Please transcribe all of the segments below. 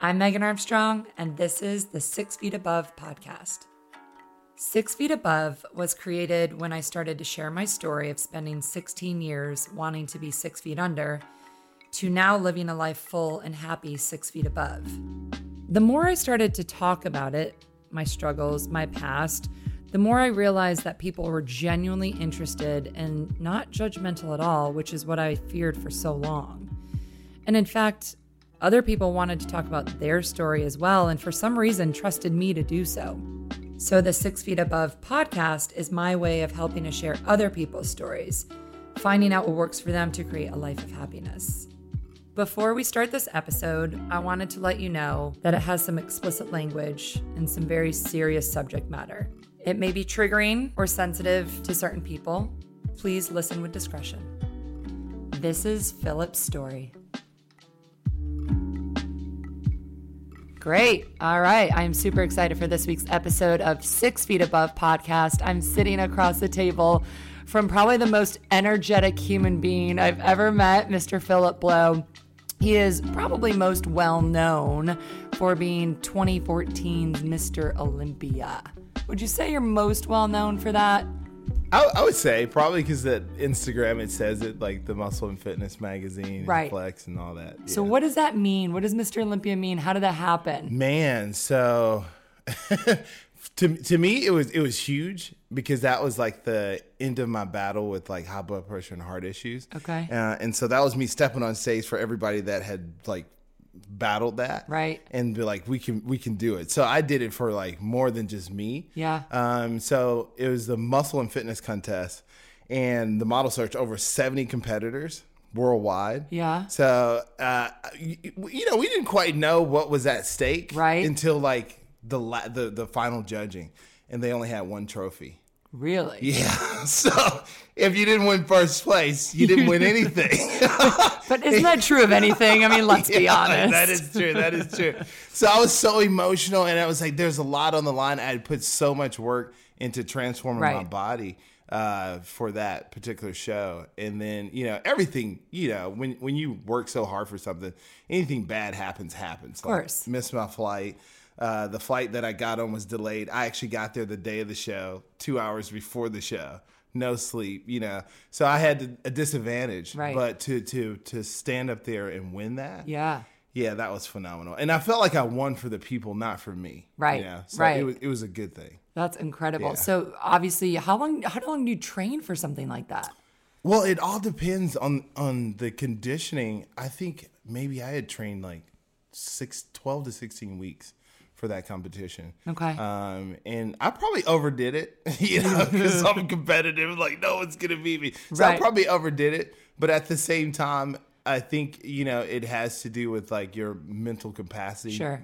I'm Megan Armstrong, and this is the Six Feet Above podcast. Six Feet Above was created when I started to share my story of spending 16 years wanting to be six feet under to now living a life full and happy six feet above. The more I started to talk about it, my struggles, my past, the more I realized that people were genuinely interested and not judgmental at all, which is what I feared for so long. And in fact, other people wanted to talk about their story as well, and for some reason trusted me to do so. So, the Six Feet Above podcast is my way of helping to share other people's stories, finding out what works for them to create a life of happiness. Before we start this episode, I wanted to let you know that it has some explicit language and some very serious subject matter. It may be triggering or sensitive to certain people. Please listen with discretion. This is Philip's story. Great. All right. I'm super excited for this week's episode of Six Feet Above podcast. I'm sitting across the table from probably the most energetic human being I've ever met, Mr. Philip Blow. He is probably most well known for being 2014's Mr. Olympia. Would you say you're most well known for that? I, I would say probably because that Instagram it says it like the Muscle and Fitness magazine, Right. and Flex, and all that. So, what does that mean? What does Mr. Olympia mean? How did that happen? Man, so to to me it was it was huge because that was like the end of my battle with like high blood pressure and heart issues. Okay. Uh, and so that was me stepping on stage for everybody that had like battled that. Right. And be like, we can we can do it. So I did it for like more than just me. Yeah. Um. So it was the muscle and fitness contest, and the model search over seventy competitors worldwide. Yeah. So, uh, you, you know, we didn't quite know what was at stake, Right. Until like the la- the the final judging, and they only had one trophy. Really? Yeah. So if you didn't win first place, you didn't win anything. But isn't that true of anything? I mean, let's be honest. That is true. That is true. So I was so emotional, and I was like, "There's a lot on the line." I had put so much work into transforming my body uh, for that particular show, and then you know everything. You know, when when you work so hard for something, anything bad happens happens. Of course. missed my flight. Uh, the flight that I got on was delayed. I actually got there the day of the show, two hours before the show. No sleep, you know. So I had a disadvantage. Right. But to to to stand up there and win that, yeah. yeah, that was phenomenal. And I felt like I won for the people, not for me. Right, You know? So right. It was, it was a good thing. That's incredible. Yeah. So obviously, how long how long do you train for something like that? Well, it all depends on on the conditioning. I think maybe I had trained like six, 12 to 16 weeks for that competition. Okay. Um, and I probably overdid it, you know, because I'm competitive. Like, no one's going to beat me. So I probably overdid it. But at the same time, I think, you know, it has to do with like your mental capacity. Sure.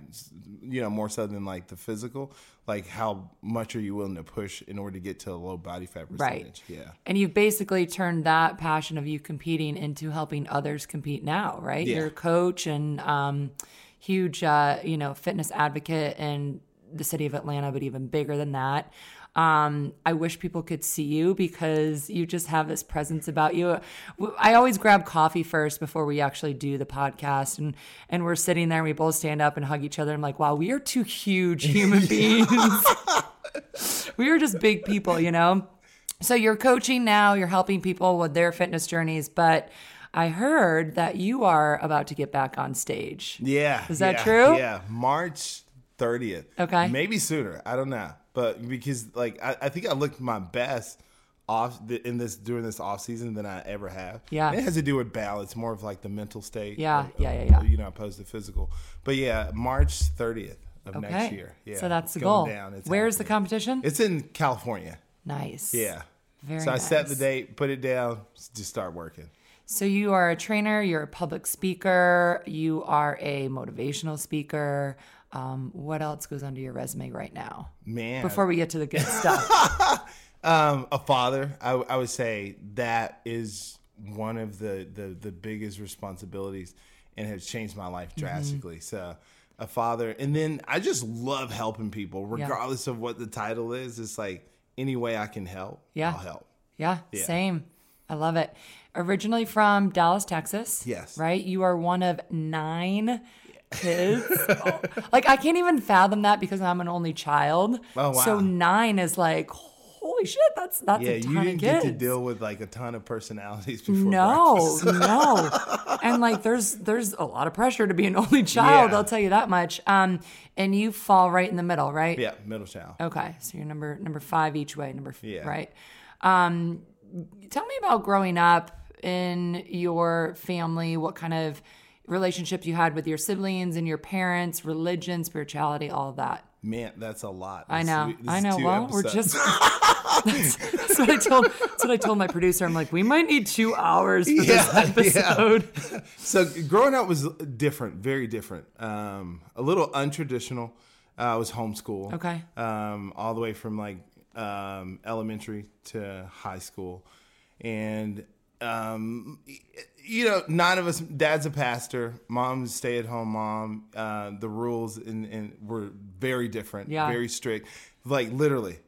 You know, more so than like the physical. Like, how much are you willing to push in order to get to a low body fat percentage? Right. Yeah. And you've basically turned that passion of you competing into helping others compete now, right? Yeah. You're a coach and um, huge, uh, you know, fitness advocate in the city of Atlanta, but even bigger than that. Um, I wish people could see you because you just have this presence about you. I always grab coffee first before we actually do the podcast, and and we're sitting there, and we both stand up and hug each other. I'm like, wow, we are two huge human beings. we are just big people, you know. So you're coaching now, you're helping people with their fitness journeys, but I heard that you are about to get back on stage. Yeah. Is that yeah, true? Yeah. March 30th. Okay. Maybe sooner. I don't know. But because like I, I think I looked my best off the, in this during this off season than I ever have. Yeah. And it has to do with balance, more of like the mental state. Yeah, of- yeah, yeah, yeah. You know, opposed to physical. But yeah, March 30th of Okay. next year. Yeah. So that's the goal. Down. It's Where's the competition? It's in California. nice. Yeah. Very so I set the date, put it down, just start working. So you are a trainer, you're a public speaker, you are a motivational speaker. Um, what else goes under your resume right now? Man. Before we get to the good stuff. Um, a father, I, I would say that is one of the, the, the biggest responsibilities and has changed my Mm-hmm. life drastically. So, a father, and then I just love helping people, regardless of what the title is. It's like any way I can help, Yeah. I'll help. Yeah, Yeah. same. I love it. Originally from Dallas, Texas. Yes. Right? You are one of nine kids. Oh, like I can't even fathom that because I'm an only child. Oh, wow. So nine is like, holy shit, that's that's Yeah, a you ton of didn't kids. get to deal with like a ton of personalities before. No, no. And like there's there's a lot of pressure to be an only child, Yeah. I'll tell you that much. Um and you fall right in the middle, right? yeah, middle child. Okay. So you're number number 5 each way, number Yeah. right. Um tell me about growing up in your family, what kind of relationships you had with your siblings and your parents, religion, spirituality, all of that. Man, that's a lot. I know. this I know. Well, we're just that's, that's what I told that's what I told my producer. I'm like, we might need two hours for this Yeah, yeah. episode. so growing up was different, very different. Um, a little untraditional. Uh, I was homeschooled. Okay. Um, all the way from like um, elementary to high school, and um, you know, none of us. Dad's a pastor. Mom's stay-at-home mom. Uh, the rules in, in were very different. Yeah. Very strict. Like literally,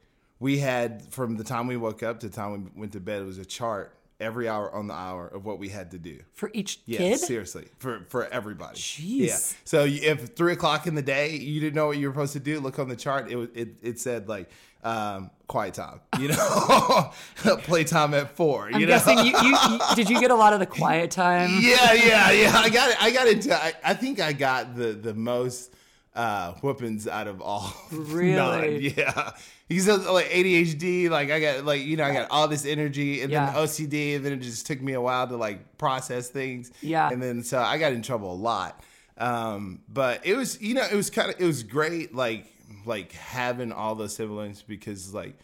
we had from the time we woke up to the time we went to bed. It was a chart every hour on the hour of what we had to do. For each Yeah, kid? seriously, for for everybody. Jeez. Yeah. So if three o'clock in the day you didn't know what you were supposed to do, look on the chart. It was- it it said like um, quiet time. You know, playtime at 4 I'm you know. guessing you, you, you did you get a lot of the quiet time? yeah, yeah, yeah. I got it. I got into. I, I think I got the the most uh, whoopings out of all. Really? nine. Yeah. He's like ADHD. Like I got like you know I got all this energy and Yeah. then OCD and then it just took me a while to like process things. Yeah. And then so I got in trouble a lot. Um, but it was you know it was kind of it was great like like having all the siblings because like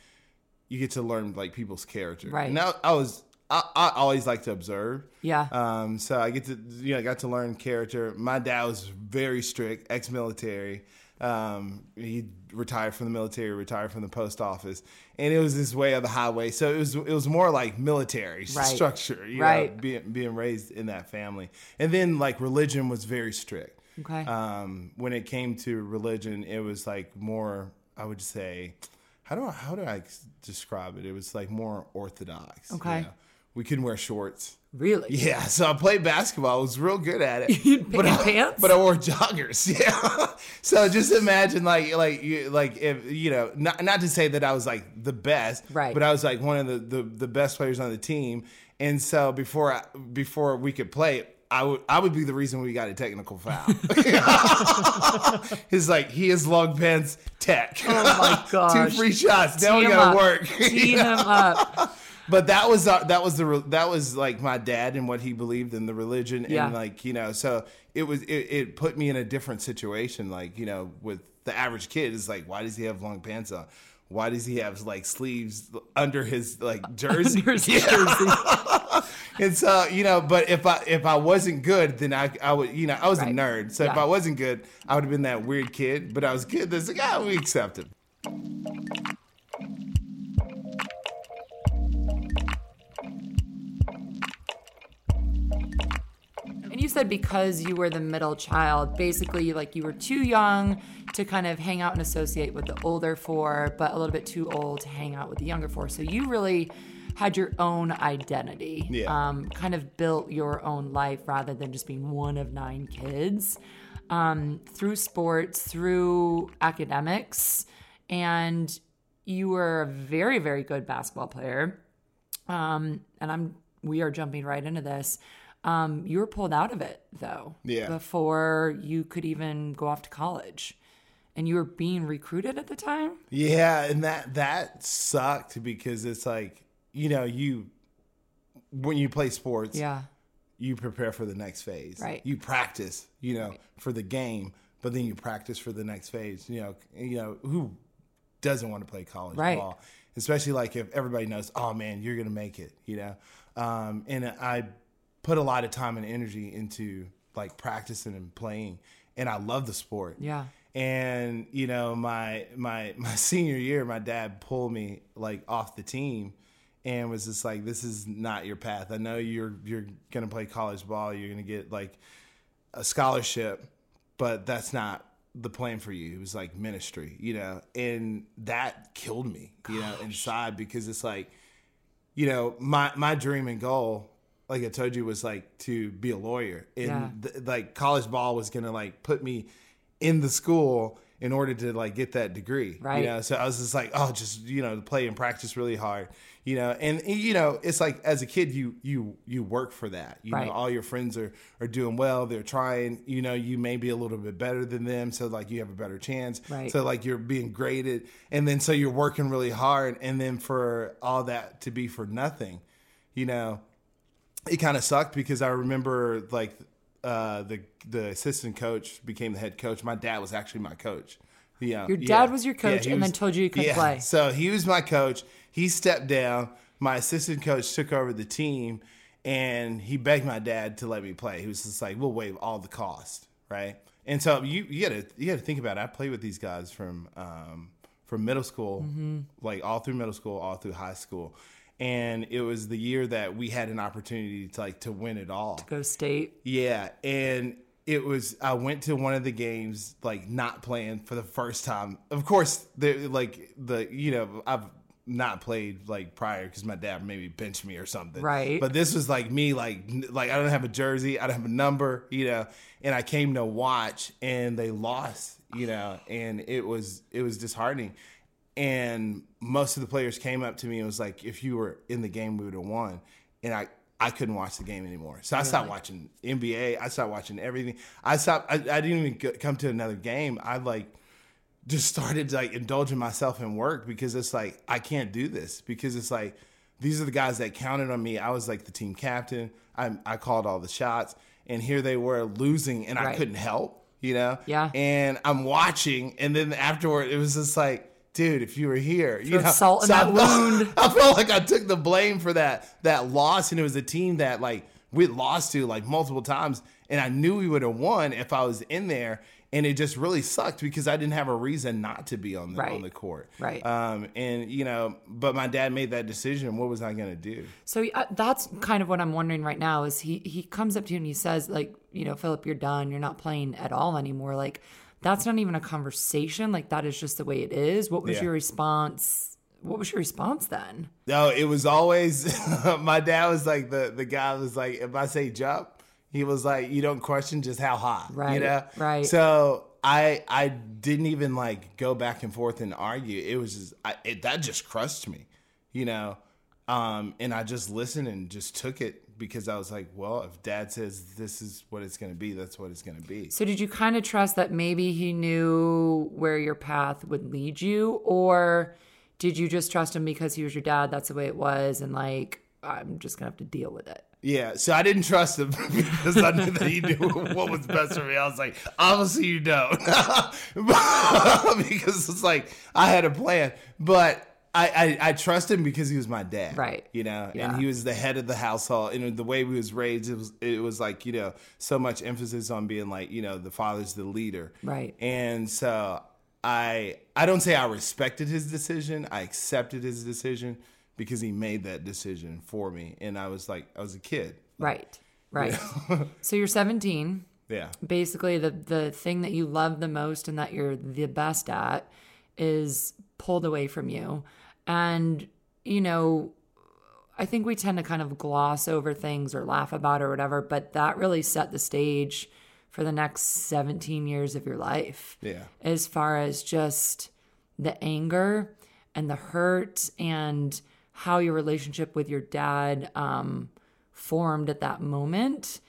you get to learn like people's character. Right. Now I was I, I always like to observe. Yeah. Um, so I get to you know I got to learn character. My dad was very strict, ex-military. Um, he retired from the military, retired from the post office, and it was this way of the highway. So it was it was more like military Right. structure, you Right. know, being being raised in that family. And then like religion was very strict. Okay. Um, when it came to religion, it was like more. I would say, how do I how do I describe it? It was like more orthodox. you Okay. know. We couldn't wear shorts. Really? Yeah, so I played basketball. I was real good at it. You but I, pants? But I wore joggers. Yeah. so just imagine like like you like if you know not not to say that I was like the best, Right. But I was like one of the the, the best players on the team. And so before I, before we could play, I would I would be the reason we got a technical foul. He's like he is long pants tech. Oh my gosh. Two free shots. Now we Tee gotta up. work. Tee him up. but that was uh, that was the that was like my dad and what he believed in the religion Yeah. and like you know so it was it, it put me in a different situation like you know with the average kid is like why does he have long pants on why does he have like sleeves under his like jersey Under his Yeah. jersey. And so you know but if i if i wasn't good then i i would you know i was Right. a nerd so if i wasn't good i would have been that weird kid but i was good that's like ah we accept him And you said because you were the middle child, basically like you were too young to kind of hang out and associate with the older four, but a little bit too old to hang out with the younger four. So you really had your own identity. Yeah. Um, kind of built your own life rather than just being one of nine kids. Um, through sports, through academics, and you were a very, very good basketball player. Um, and I'm we are jumping right into this. Um, you were pulled out of it though, Yeah. before you could even go off to college, and you were being recruited at the time. Yeah, and that that sucked because it's like you know you when you play sports, Yeah, you prepare for the next phase. Right. You practice, you know, for the game, but then you practice for the next phase. You know, you know who doesn't want to play college Right. ball, especially like if everybody knows, oh man, you're gonna make it. You know, um, and I put a lot of time and energy into like practicing and playing, and I love the sport. yeah, And you know, my my my senior year, my dad pulled me like off the team, and was just like, "This is not your path. I know you're you're gonna play college ball. You're gonna get like a scholarship, but that's not the plan for you." It was like ministry, you know, and that killed me, you know, inside because it's like, you know, my my dream and goal like I told you, was like to be a lawyer, and Yeah. th- like college ball was gonna like put me in the school in order to like get that degree, Right. You know, so I was just like, oh, just you know, play and practice really hard, you know, and you know, it's like as a kid, you you you work for that, you Right. know, all your friends are are doing well, they're trying, you know, you may be a little bit better than them, so like you have a better chance, Right. so like you're being graded, and then so you're working really hard, and then for all that to be for nothing, you know, it kind of sucked because I remember like uh, the the assistant coach became the head coach. My dad was actually my coach. Yeah, Your dad was your coach he and then told you you couldn't play. So he was my coach. He stepped down. My assistant coach took over the team, and he begged my dad to let me play. He was just like, "We'll waive all the cost, right?" And so you you got to you got to think about it. I played with these guys from um, from middle school, Mm-hmm. like all through middle school, all through high school, and it was the year that we had an opportunity to like to win it all. To go state. Yeah, and it was I went to one of the games like not playing for the first time. Of course, the like the you know I've not played like prior because my dad maybe benched me or something. Right. But this was like me like like I don't have a jersey, I don't have a number, you know, and I came to watch and they lost, you know, and it was it was disheartening. And most of the players came up to me and was like, if you were in the game, we would have won. And I, I couldn't watch the game anymore. So I stopped watching NBA. I stopped watching everything. I stopped, I, I didn't even come to another game. I like just started like indulging myself in work because it's like, I can't do this because it's like, these are the guys that counted on me. I was like the team captain. I, I called all the shots and here they were losing and I couldn't help, you know? Yeah. And I'm watching and then afterward it was just like, dude, if you were here, you Throw know, salt in I that felt- wound. I felt like I took the blame for that that loss, and it was a team that like we lost to like multiple times, and I knew we would have won if I was in there, and it just really sucked because I didn't have a reason not to be on the Right. on the court, Right. Um, and you know, but my dad made that decision. What was I going to do? So uh, that's kind of what I'm wondering right now is he he comes up to you and he says like, you know, Philip, you're done. You're not playing at all anymore. Like that's not even a conversation. Like that is just the way it is. What was Yeah. your response? What was your response then? No, it was always my dad was like the the guy was like if I say jump, he was like you don't question just how high, Right, You know, right. So I I didn't even like go back and forth and argue. It was just I, it, that just crushed me, you know. Um, and I just listened and just took it because I was like, well, if Dad says this is what it's going to be, that's what it's going to be. So did you kind of trust that maybe he knew where your path would lead you or did you just trust him because he was your dad, that's the way it was and like I'm just going to have to deal with it? Yeah, so I didn't trust him because I knew that he knew what was best for me. I was like, obviously you don't, because it's like I had a plan, but I, I I trust him because he was my dad, Right. You know, Yeah. and he was the head of the household, and the way we was raised, it was it was like you know so much emphasis on being like you know the father's the leader, Right. And so I I don't say I respected his decision, I accepted his decision because he made that decision for me, and I was like I was a kid. Right. Right. so you're 17. Yeah. Basically the the thing that you love the most and that you're the best at is pulled away from you. And you know, I think we tend to kind of gloss over things or laugh about or whatever, but that really set the stage for the next 17 years of your life. Yeah. As far as just the anger and the hurt and how your relationship with your dad um, formed at that moment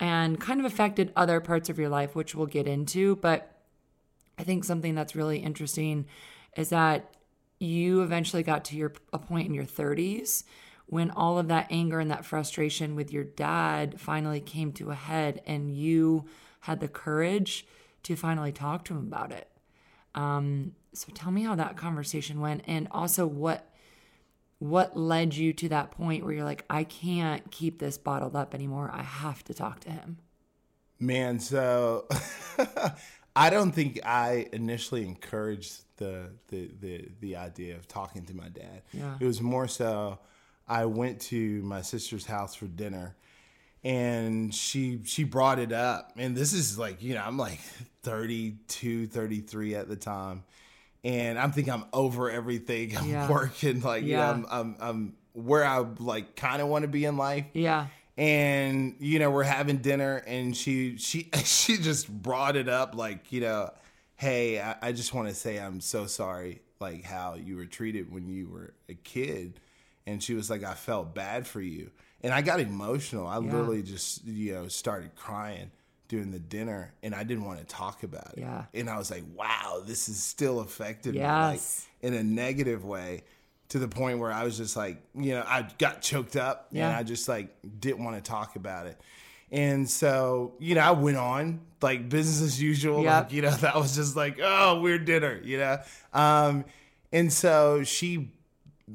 and kind of affected other parts of your life, which we'll get into. But I think something that's really interesting is that you eventually got to your a point in your 30s when all of that anger and that frustration with your dad finally came to a head and you had the courage to finally talk to him about it. Um, so tell me how that conversation went and also what what led you to that point where you're like I can't keep this bottled up anymore. I have to talk to him. Man, so I don't think I initially encouraged the, the the the idea of talking to my dad. Yeah. It was more so I went to my sister's house for dinner and she she brought it up. And this is like, you know, I'm like 32, 33 at the time. And I'm thinking I'm over everything. I'm Yeah. working like, Yeah. you know, I'm I'm I'm where I like kind of want to be in life. Yeah. and you know we're having dinner and she she she just brought it up like you know hey i, I just want to say i'm so sorry like how you were treated when you were a kid and she was like i felt bad for you and i got emotional i Yeah. literally just you know started crying during the dinner and i didn't want to talk about it Yeah. and i was like wow this is still affected me like in a negative way to the point where I was just like, you know, I got choked up Yeah. and I just like didn't want to talk about it. And so, you know, I went on like business as usual. Yep. Like, you know, that was just like, oh, weird dinner, you know? Um, and so she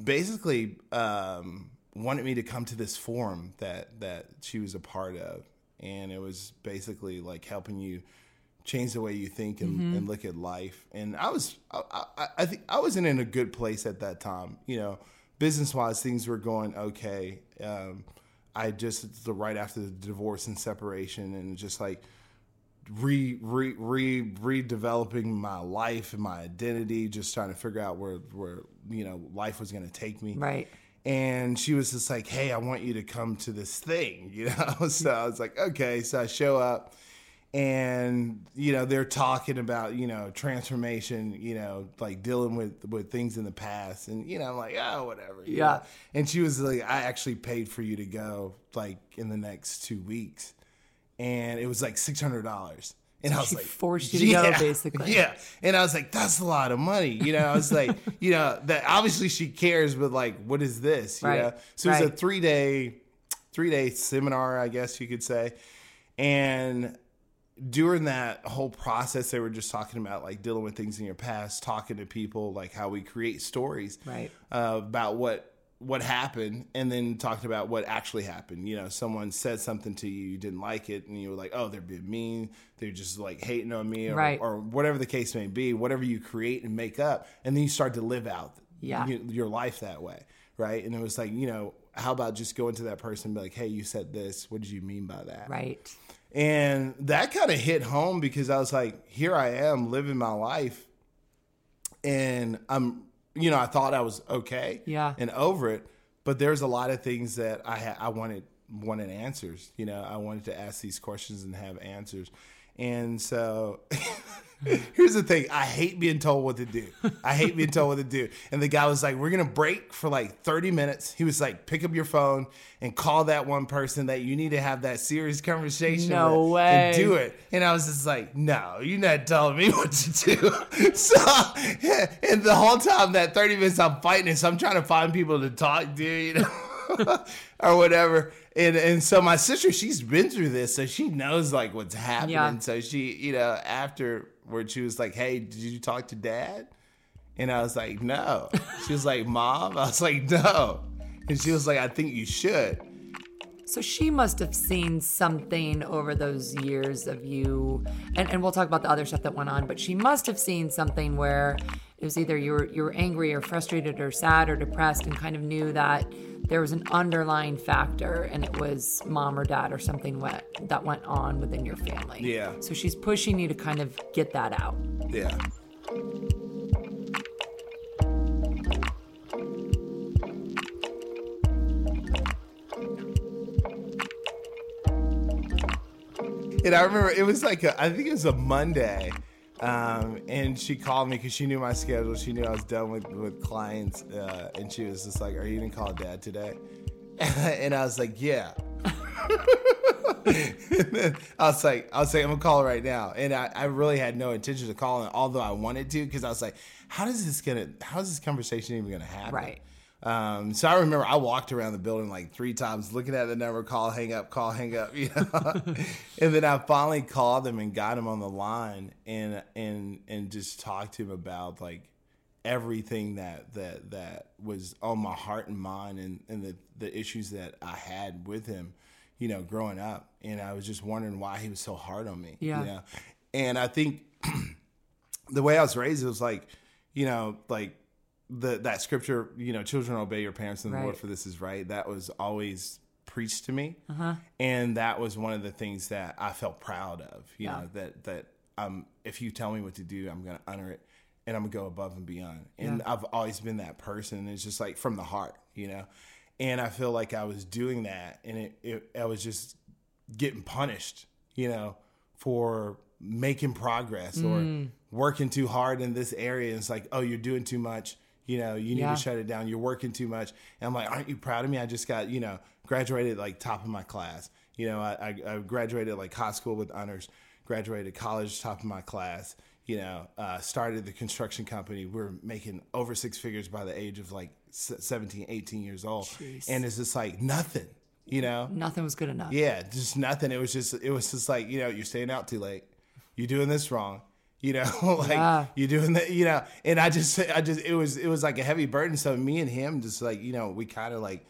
basically um, wanted me to come to this forum that that she was a part of. And it was basically like helping you change the way you think and, and look at life. And I was, I, I, I think I wasn't in a good place at that time. You know, business wise, things were going okay. Um, I just the right after the divorce and separation, and just like re re re redeveloping my life and my identity, just trying to figure out where where you know life was going to take me Right. And she was just like, "Hey, I want you to come to this thing," you know. So I was like, "Okay." So I show up, and you know they're talking about you know transformation, you know, like dealing with with things in the past, and you know I'm like, "Oh, whatever." Yeah. know. And she was like, "I actually paid for you to go like in the next two weeks," and it was like six hundred dollars. And I was She like, forced you to go, basically. Yeah. And I was like, that's a lot of money. You know, I was like, you know, that obviously she cares, but like, what is this? You Right. know? So it was a three day, three day seminar, I guess you could say. And during that whole process, they were just talking about like dealing with things in your past, talking to people, like how we create stories Right. uh, about what what happened and then talked about what actually happened you know someone said something to you you didn't like it and you were like oh they're being mean they're just like hating on me or, Right. or whatever the case may be whatever you create and make up and then you start to live out Yeah. y- your life that way right and it was like you know how about just going to that person and be like hey you said this what did you mean by that Right. and that kind of hit home because I was like, here I am living my life. And I'm, you know, I thought I was okay Yeah. and over it. But there's a lot of things that I ha- I wanted wanted answers. You know, I wanted to ask these questions and have answers. And so here's the thing. I hate being told what to do. I hate being told what to do. And the guy was like, We're gonna break for like 30 minutes. He was like, pick up your phone and call that one person that you need to have that serious conversation No with way. and do it. And I was just like, No, you're not telling me what to do. so and the whole time that 30 minutes I'm fighting it, so I'm trying to find people to talk to, you know. or whatever. And and so my sister, she's been through this, so she knows like what's happening. Yeah. So she, you know, afterward, she was like, "Hey, did you talk to dad?" And I was like, "No." She was like, "Mom," I was like, "No," and she was like, "I think you should." So she must have seen something over those years of you, and, and we'll talk about the other stuff that went on, but she must have seen something where it was either you were you were angry or frustrated or sad or depressed and kind of knew that there was an underlying factor and it was mom or dad or something went, that went on within your family. Yeah. So she's pushing you to kind of get that out. Yeah. And I remember it was like a, I think it was a Monday, um, and she called me because she knew my schedule. She knew I was done with with clients, uh, and she was just like, "Are you gonna call Dad today?" and I was like, "Yeah." I was like, I was like, I'm gonna call right now, and I, I really had no intention of calling, although I wanted to, because I was like, how does this gonna, how is this conversation even gonna happen? Right. Um, so I remember I walked around the building like three times, looking at the number, call, hang up, call, hang up, you know. and then I finally called him and got him on the line, and and and just talked to him about like everything that that that was on my heart and mind, and and the the issues that I had with him, you know, growing up, and I was just wondering why he was so hard on me, Yeah. you know. And I think the way I was raised, it was like, you know, like the that scripture, you know, children obey your parents and the Lord for this is right. That was always preached to me, and that was one of the things that I felt proud of. You Yeah. know that that um, if you tell me what to do, I'm going to honor it, and I'm going to go above and beyond. And Yeah. I've always been that person. It's just like from the heart, you know. and I feel like I was doing that, and it, it I was just getting punished, you know, for making progress or Mm. working too hard in this area. And it's like, oh, you're doing too much. You know, you need Yeah. to shut it down. You're working too much. And I'm like, aren't you proud of me? I just got, you know, graduated like top of my class. You know, I, I, I graduated like high school with honors, graduated college top of my class. You know, uh, started the construction company. We're making over six figures by the age of like s- 17, 18 years old. Jeez. And it's just like nothing, you know? Nothing was good enough. Yeah, just nothing. It was just it was just like, you know, you're staying out too late. You're doing this wrong. You know, like Yeah. you're doing that, you know, and I just I just it was it was like a heavy burden. So me and him just like, you know, we kind of like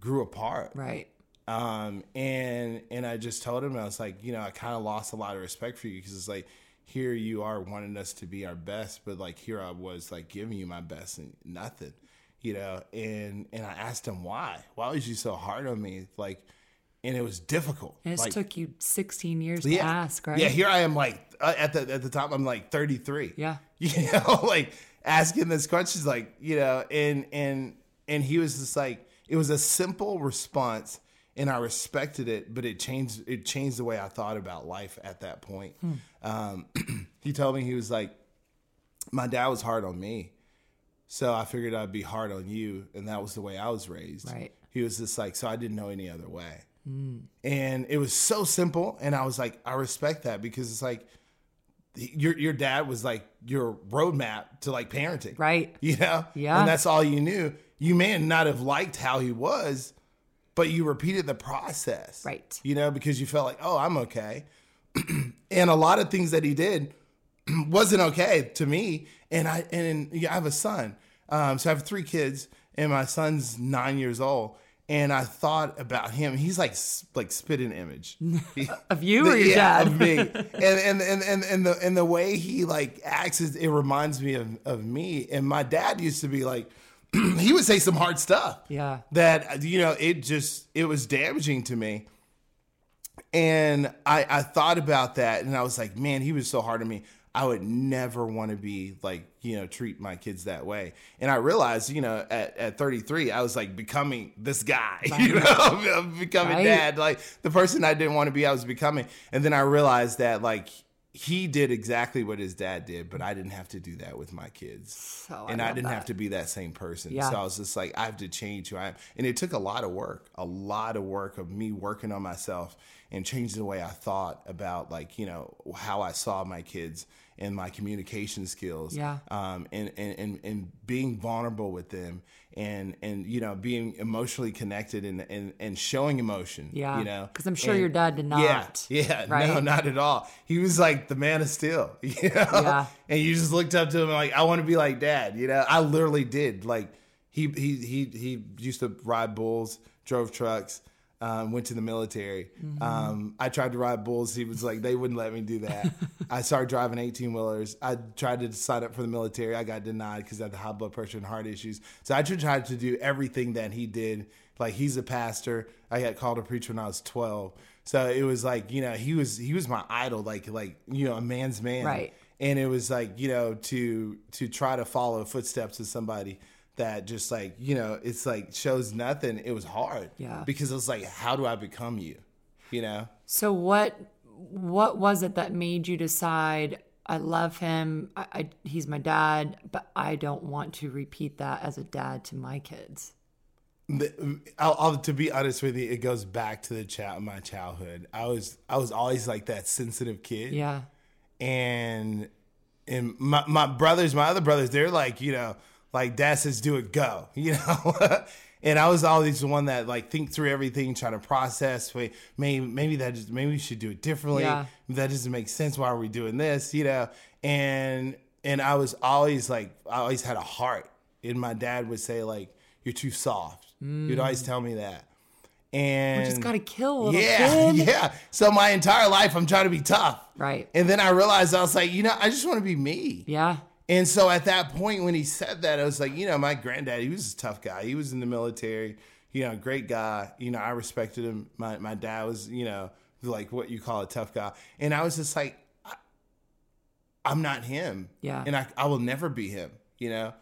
grew apart. Right. Um and and I just told him I was like, you know, I kind of lost a lot of respect for you because it's like here you are wanting us to be our best, but like here I was like giving you my best and nothing. You know, and and I asked him why. Why was you so hard on me? Like and it was difficult. And it like, took you 16 years to ask, right? yeah, here I am, like uh, at the at the top, I'm like 33. Yeah. you know, like asking this questions, like you know, and and and he was just like, it was a simple response, and I respected it, but it changed it changed the way I thought about life at that point. Hmm. Um, he told me he was like, my dad was hard on me, so I figured I'd be hard on you, and that was the way I was raised. Right. He was just like, so I didn't know any other way and it was so simple and i was like i respect that because it's like your your dad was like your roadmap to like parenting. Right. you know? Yeah. and that's all you knew. You may not have liked how he was but you repeated the process. Right. you know because you felt like oh i'm okay. And a lot of things that he did wasn't okay to me. And i and yeah, i have a son. Um, so i have three kids and my son's nine years old and i thought about him he's like like spitting image Of you or your yeah, dad? of me and and and and, and the and the way he like acts is, it reminds me of, of me and my dad used to be like he would say some hard stuff Yeah. that you know it just it was damaging to me and I, I thought about that and I was like, man, he was so hard on me. I would never want to be like, you know, treat my kids that way. And I realized, you know, at, at 33, I was like becoming this guy, you know, becoming Right. dad, like the person I didn't want to be, I was becoming. And then I realized that like he did exactly what his dad did, but I didn't have to do that with my kids So and I, love didn't have to be that same person. Yeah. So I was just like, I have to change who I am. And it took a lot of work, a lot of work of me working on myself and changing the way I thought about like, you know, how I saw my kids and my communication skills. Yeah. Um, and, and, and, and being vulnerable with them and, and, you know, being emotionally connected and, and, and showing emotion, Yeah. you know, 'Cause I'm sure And- your dad did not, Yeah. No, right? not at all. He was like the man of steel, you know? Yeah. and you just looked up to him like, I want to be like dad. You know, I literally did. Like he he he he used to ride bulls, drove trucks, um, went to the military. Mm-hmm. Um, I tried to ride bulls. He was like, they wouldn't let me do that. I started driving 18 wheelers. I tried to sign up for the military. I got denied because I had high blood pressure and heart issues. So I just tried to do everything that he did. Like he's a pastor. I got called to preach when I was 12. So it was like, you know, he was he was my idol, like like you know, a man's man Right. and it was like you know to to try to follow footsteps of somebody that just like you know it's like shows nothing. It was hard. Yeah. because it was like how do i become you? You know? So what what was it that made you decide I love him, I, I he's my dad, but I don't want to repeat that as a dad to my kids. The- I'll, I'll, to be honest with you it goes back to the child my childhood. I was i was always like that sensitive kid. Yeah. and and my, my brothers, my other brothers, they're like, you know, like dad says, do it, go, you know. and I was always the one that like think through everything, trying to process. Wait, maybe maybe that just maybe we should do it differently. Yeah. That doesn't make sense. Why are we doing this? You know. And and I was always like, I always had a heart. And my dad would say like, you're too soft. He'd always mm. tell me that. And we Just gotta kill a yeah, kid. yeah. So my entire life, I'm trying to be tough. Right. And then I realized I was like, you know, I just want to be me. Yeah. And so at that point, when he said that, I was like, you know, my granddad, he was a tough guy. He was in the military, you know, great guy. You know, I respected him. My my dad was, you know, like what you call a tough guy. And I was just like, I, I'm not him. Yeah. And I, I will never be him, you know.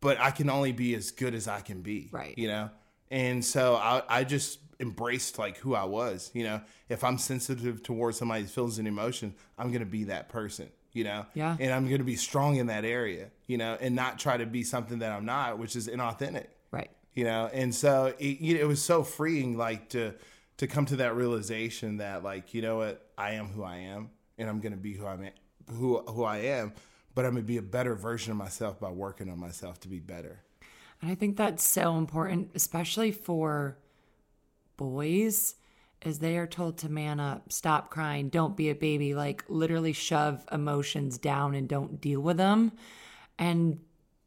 But I can only be as good as I can be. Right. You know? And so I, I just embraced like who I was. You know, if I'm sensitive towards somebody's feelings and emotions, I'm gonna be that person. You know, Yeah. and I'm gonna be strong in that area. You know, and not try to be something that I'm not, which is inauthentic Right. you know and so it, you know, it was so freeing like to to come to that realization that like you know what i am who i am and i'm gonna be who i'm who who i am but i'm gonna be a better version of myself by working on myself to be better And I think that's so important, especially for boys, as they are told to man up, stop crying, don't be a baby, like literally shove emotions down and don't deal with them. And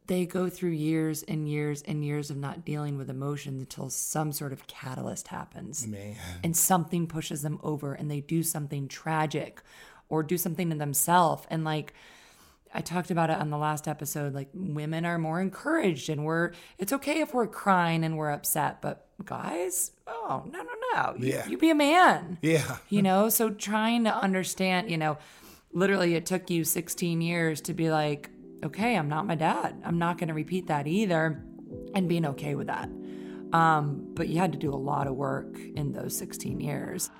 they go through years and years and years of not dealing with emotions until some sort of catalyst happens. Man. And something pushes them over and they do something tragic or do something to themselves. And like I talked about it on the last episode like women are more encouraged and we're it's okay if we're crying and we're upset but guys? Oh no no no. You, Yeah. you be a man. Yeah. You know so trying to understand you know literally it took you 16 years to be like okay i'm not my dad. I'm not going to repeat that either and being okay with that. Um, but you had to do a lot of work in those 16 years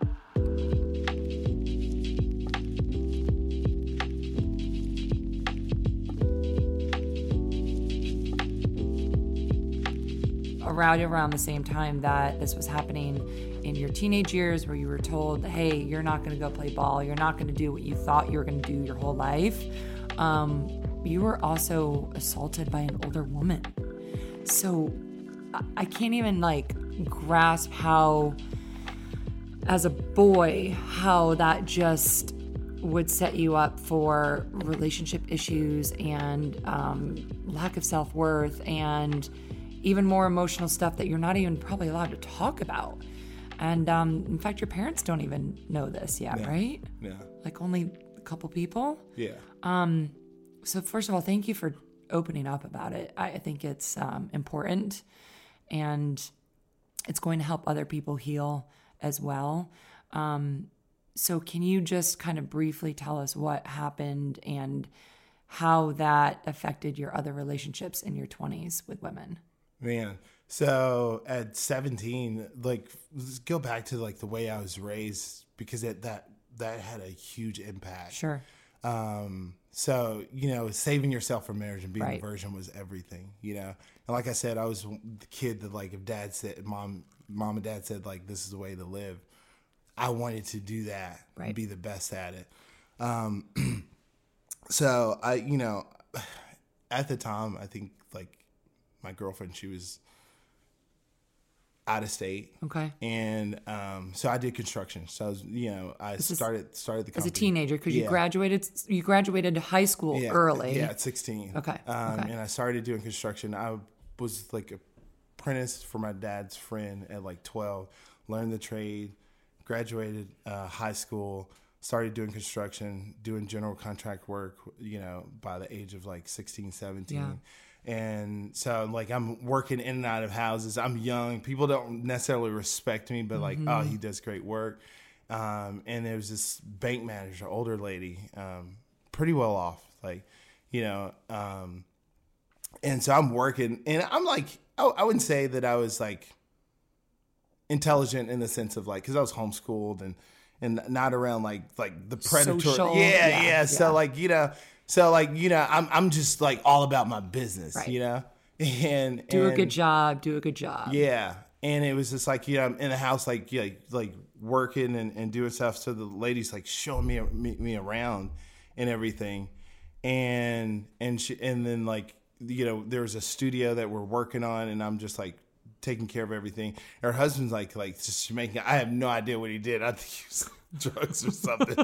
around around the same time that this was happening in your teenage years where you were told hey you're not going to go play ball. You're not going to do what you thought you were going to do your whole life. Um, you were also assaulted by an older woman. So I- can't even like grasp how as a boy how that just would set you up for relationship issues and um, lack of self worth and even more emotional stuff that you're not even probably allowed to talk about. And um, in fact, your parents don't even know this yet, right? yeah Like only a couple people. yeah Um, So, first of all, thank you for opening up about it. I, I think it's um, important and it's going to help other people heal as well. Um, so, can you just kind of briefly tell us what happened and how that affected your other relationships in your 20s with women? Man, so at 17, like let's go back to like the way I was raised because it, that that had a huge impact. Sure. Um, so you know, saving yourself for marriage and being Right. a virgin was everything. You know, and like I said, I was the kid that like if dad said, mom, mom and dad said like this is the way to live, I wanted to do that Right. and be the best at it. Um, so I, you know, at the time, I think like my girlfriend, she was out of state. Okay. And um, so I did construction. So I was, you know, I is started started the As a teenager, because you graduated, you graduated high school yeah, early. Yeah, at 16. Okay, Um, okay. And I started doing construction. I was like a apprentice for my dad's friend at like 12, learned the trade, graduated uh, high school, started doing construction, doing general contract work, you know, by the age of like 16, 17. Yeah. And so, like, I'm working in and out of houses. I'm young. People don't necessarily respect me, but like, oh, he does great work. Um, and there was this bank manager, older lady, um, pretty well off, like, you know, um, and so I'm working, and I'm like, I, I wouldn't say that I was like intelligent in the sense of like, because I was homeschooled and and not around like like the predatory. Social, yeah, yeah, yeah, So like you know, so like you know, I'm I'm just like all about my business, Right. you know, and Do a good job. Do a good job. yeah. And it was just like, you know, I'm in the house, like, yeah, like working and, and doing stuff. So the ladies like showing me, me, me around and everything. And, and she, and then like, you know, there was a studio that we're working on and I'm just like taking care of everything. Her husband's like, like just making, I have no idea what he did. I think he was drugs or something,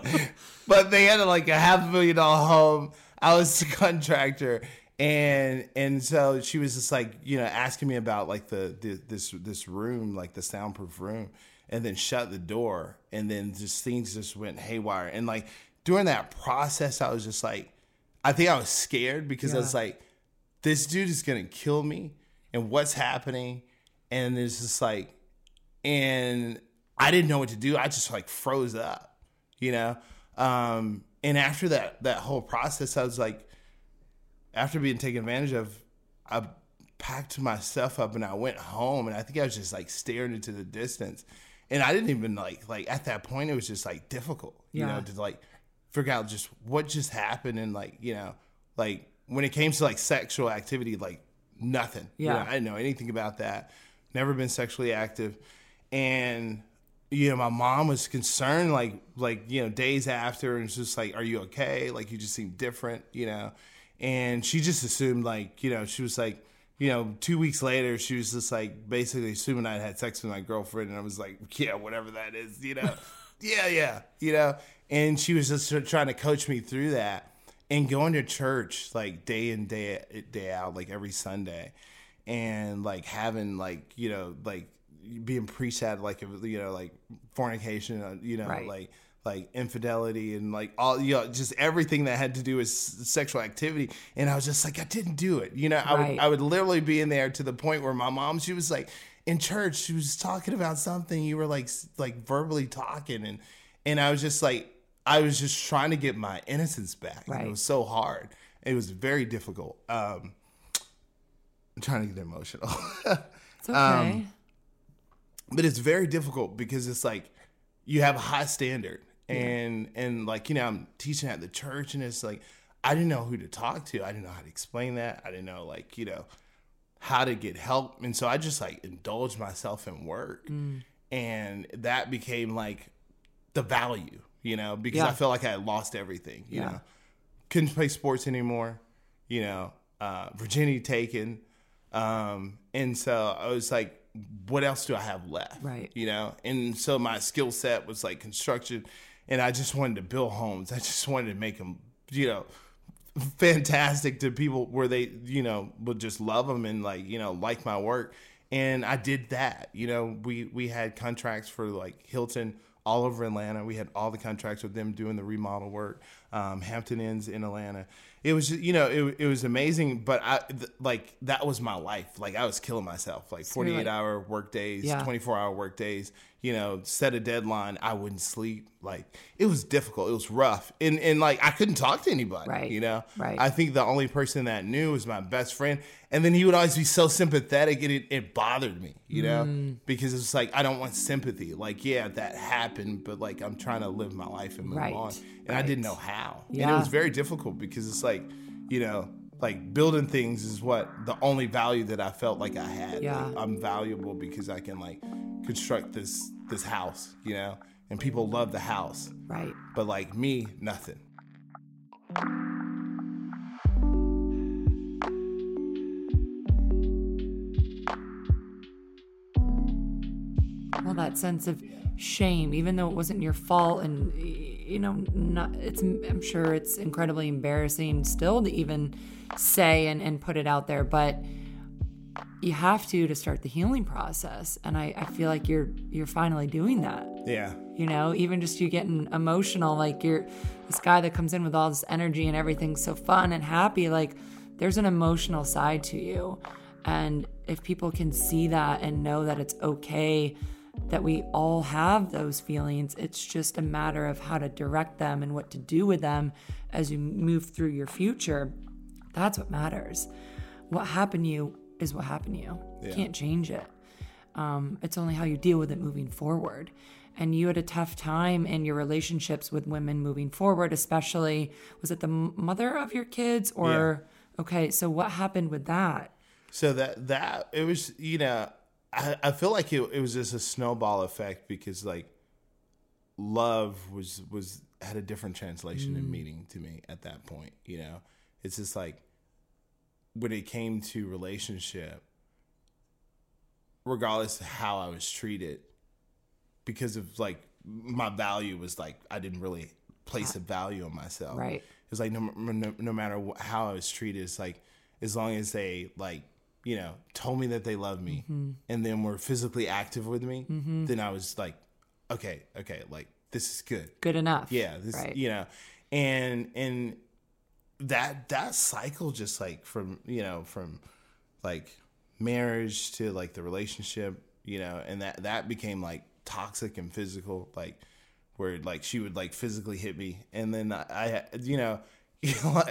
but they had like a half a million dollar home. I was the contractor. And and so she was just like you know asking me about like the, the this this room like the soundproof room and then shut the door. And then just things just went haywire. And like during that process i was just like i think i was scared because i was like this dude is gonna kill me and what's happening? And it's just like and i didn't know what to do i just like froze up you know um and after that that whole process i was like after being taken advantage of, I packed my stuff up and I went home and I think I was just like staring into the distance. And I didn't even like like at that point it was just like difficult, you Yeah. know, to like figure out just what just happened and like, you know, like when it came to like sexual activity, like nothing. You Yeah. know, I didn't know anything about that. Never been sexually active. And you know, my mom was concerned like like, you know, days after and was just like, Are you okay? Like you just seem different, you know. And she just assumed like, you know, she was like, you know, two weeks later, she was just like basically assuming I had sex with my girlfriend, and I was like, yeah, whatever that is, you know, yeah, yeah, you know. And she was just trying to coach me through that, and going to church like day in day day out, like every Sunday, and like having like you know like being preached at like you know like fornication, uh, you know Right. like like infidelity and like all you know just everything that had to do with sexual activity and i was just like i didn't do it you know i Right. would i would literally be in there to the point where my mom she was like in church she was talking about something you were like like verbally talking and and i was just like i was just trying to get my innocence back and Right. it was so hard it was very difficult um i'm trying to get emotional It's okay. Um, but it's very difficult because it's like you have a high standard and and like you know i'm teaching at the church and it's like i didn't know who to talk to i didn't know how to explain that i didn't know like you know how to get help and so i just like indulged myself in work Mm. and that became like the value you know because Yeah. i felt like i had lost everything you Yeah. know couldn't play sports anymore you know uh virginity taken um and so i was like what else do i have left? Right. you know? And so my skill set was like construction and i just wanted to build homes. I just wanted to make them you know fantastic to people where they you know would just love them and like you know like my work. And i did that you know? We we had contracts for like hilton all over atlanta. We had all the contracts with them doing the remodel work um, hampton inns in atlanta it was you know it, it was amazing but i th- like that was my life. Like i was killing myself like 48 like- hour work days Yeah. 24 hour work days you know set a deadline. I wouldn't sleep. Like it was difficult. It was rough. And and like i couldn't talk to anybody Right. you know? Right. i think the only person that knew was my best friend. And then he would always be so sympathetic and it, it bothered me you know? Mm. because it's like i don't want sympathy. Like yeah that happened but like i'm trying to live my life and move Right. on. And i didn't know how. And it was very difficult because it's like you know like building things is what the only value that i felt like i had Yeah. Like, i'm valuable because i can like construct this this house you know and people love the house right. but like me nothing Well, that sense of shame, even though it wasn't your fault, and you know, not it's. I'm sure it's incredibly embarrassing still to even say and, and put it out there, but you have to to start the healing process, and I, I feel like you're you're finally doing that. yeah You know, even just you getting emotional, like you're this guy that comes in with all this energy and everything's so fun and happy. Like there's an emotional side to you. And if people can see that and know that it's okay that we all have those feelings, it's just a matter of how to direct them and what to do with them as you move through your future. That's what matters. What happened to you is what happened to you. You can't change it. Um, it's only how you deal with it moving forward. And you had a tough time in your relationships with women moving forward, especially was it the mother of your kids or okay? So what happened with that? So that that it was you know I, I feel like it, it was just a snowball effect because like love was was had a different translation and mm. meaning to me at that point. You know, it's just like when it came to relationship, regardless of how I was treated, because of like my value was like I didn't really place a value on myself. Right. It's like no, no, no matter how I was treated, it's like as long as they like you know told me that they love me mm-hmm. and then were physically active with me, mm-hmm. then I was like, okay, okay, like this is good. Good enough. Yeah, this Right. you know, and and that that cycle just like from you know from like marriage to like the relationship, you know, and that that became like toxic and physical, like where like she would like physically hit me, and then I, I you know, you know,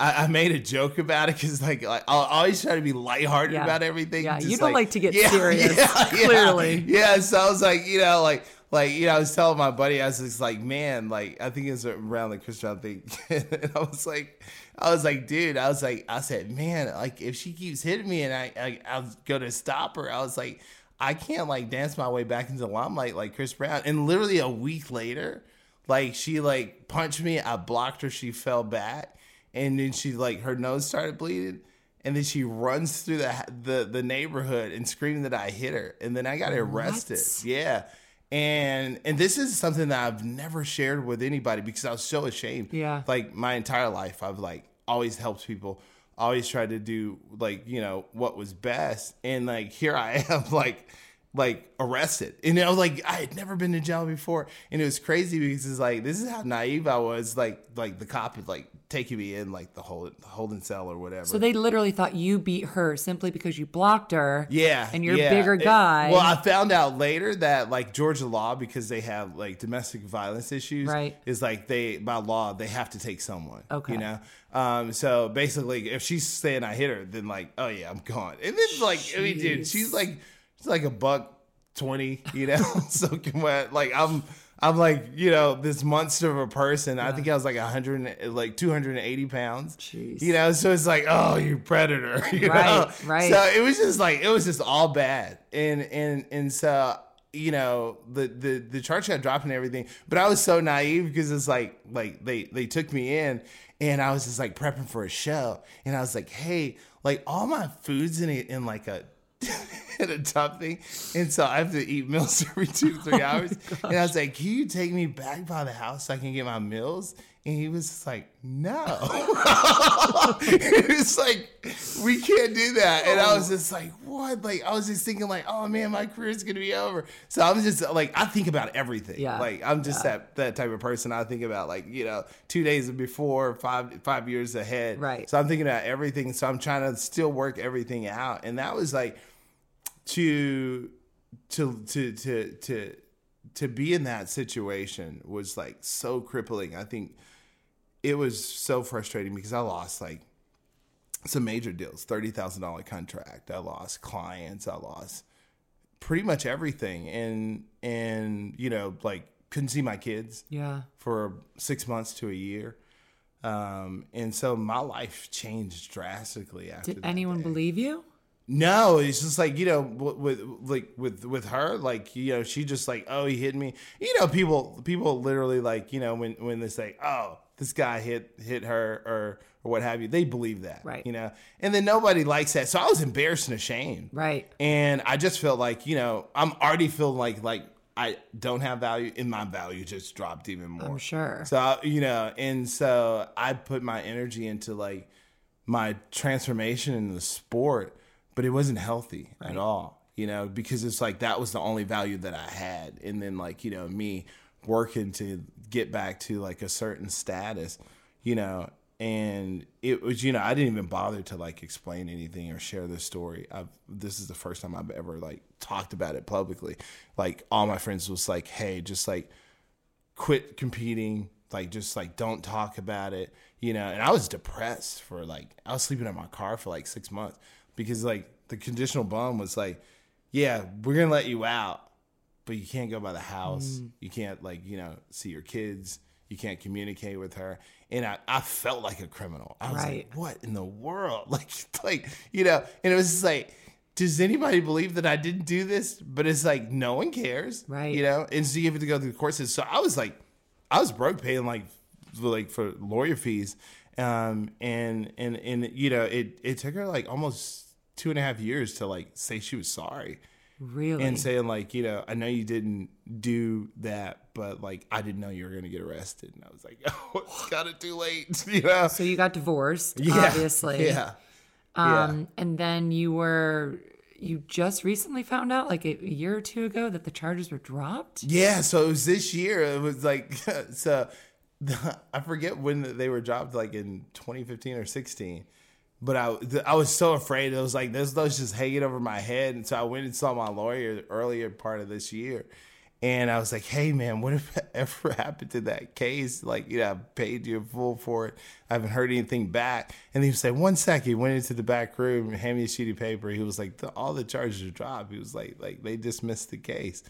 I, I made a joke about it because like, like I'll always try to be lighthearted Yeah. about everything. Yeah, you don't like to get serious, yeah. clearly. Yeah, so I was like, you know, like like you know, I was telling my buddy, I was just like, man, like I think it was around the Christian thing, and I was like, I was like, dude, I was like, I said, man, like if she keeps hitting me and I I, I was gonna stop her, I was like, I can't like dance my way back into the limelight like Chris Brown, and literally a week later, like she like punched me, I blocked her, she fell back, and then she like her nose started bleeding. And then she runs through the the, the neighborhood and screaming that I hit her, and then I got arrested. What? Yeah. And and this is something that I've never shared with anybody because I was so ashamed. Yeah. Like my entire life I've like always helped people, always tried to do like, you know, what was best. And like here I am like like arrested. And I was like I had never been to jail before. And it was crazy because it's like this is how naive I was like like the cop had like taking me in like the hold holding cell or whatever. So they literally thought you beat her simply because you blocked her. Yeah. And you're yeah. a bigger It- guy. well, I found out later that like Georgia law, because they have like domestic violence issues, Right. is like they by law they have to take someone. Okay. You know? Um, so basically if she's saying I hit her, then like, oh yeah, I'm gone. And then like I mean, dude, she's like she's like a buck twenty, you know, soaking wet. Like I'm I'm like, you know, this monster of a person. I think I was like 100, like 280 pounds. Jeez. You know, so it's like, oh, you predator. You Right, know? right. So it was just like it was just all bad, and and and so you know the the the charge got dropped and everything, but I was so naive because it's like like they they took me in, and I was just like prepping for a show, and I was like, hey, like all my food's in a, in like a. in a tub thing, and so I have to eat meals every two oh three hours. and I was like, "Can you take me back by the house so I can get my meals?" And he was just like, "No." it's like we can't do that. And I was just like, what? Like I was just thinking like, oh man, my career's gonna be over. So I'm just like I think about everything. Yeah. Like I'm just that that type of person. I think about like, you know, two days before, five five years ahead. Right. So I'm thinking about everything. So I'm trying to still work everything out. And that was like to to to to to to be in that situation was like so crippling. I think it was so frustrating because I lost like some major deals, thirty thousand dollar contract. I lost clients. I lost pretty much everything, and and you know like couldn't see my kids yeah. for six months to a year. Um, and so my life changed drastically after. Did anyone day. believe you? No, it's just like you know, with like with with her, like you know, she just like, oh, he hit me. You know, people people literally like you know when when they say, oh, this guy hit hit her or or what have you, they believe that, Right. You know, and then nobody likes that, so I was embarrassed and ashamed, Right. And I just felt like you know, I'm already feeling like like I don't have value, and my value just dropped even more. I'm sure. So you know, and so I put my energy into like my transformation in the sport, but it wasn't healthy at all. You know, because it's like that was the only value that I had, and then like you know me working to get back to like a certain status, you know, and it was you know I didn't even bother to like explain anything or share this story. I've this is the first time I've ever like talked about it publicly. Like all my friends was like, hey, just like quit competing like just like don't talk about it you know and i was depressed for like i was sleeping in my car for like six months because like the conditional bond was like yeah we're gonna let you out but you can't go by the house you can't like you know see your kids you can't communicate with her and i, I felt like a criminal i was Right. like what in the world like like you know and it was just like does anybody believe that I didn't do this? But it's like no one cares, Right. You know, and so you have to go through the courses. So I was like, I was broke paying like for, like for lawyer fees, um, and and and you know, it it took her like almost two and a half years to like say she was sorry Really? and saying like, you know, I know you didn't do that, but like I didn't know you were gonna get arrested, and I was like, oh, it's kind of too late, you know? so you got divorced, Yeah, obviously. yeah, Um, and then you were you just recently found out, like a, a year or two ago, that the charges were dropped. Yeah, so it was this year. It was like so. The, I forget when they were dropped, like in 2015 or 16. But I, the, I was so afraid. It was like this, those just hanging over my head. And so I went and saw my lawyer earlier part of this year, And I was like, hey, man, what if ever happened to that case? Like, you know, I paid you full for it. I haven't heard anything back. And he said, one second. He went into the back room and handed me a sheet of paper. He was like, all the charges are dropped. He was like, like they dismissed the case.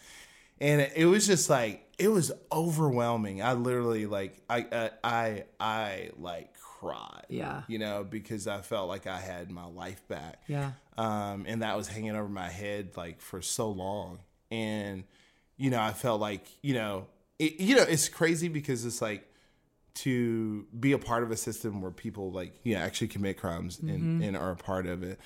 And it was just like, it was overwhelming. I literally like, I, I, I, I like cried. Yeah. You know, because I felt like I had my life back. Yeah. Um, and that was hanging over my head like for so long. And, you know, I felt like, you know, it, you know, it's crazy because it's like to be a part of a system where people like, you know, actually commit crimes and, Mm-hmm. and are a part of it.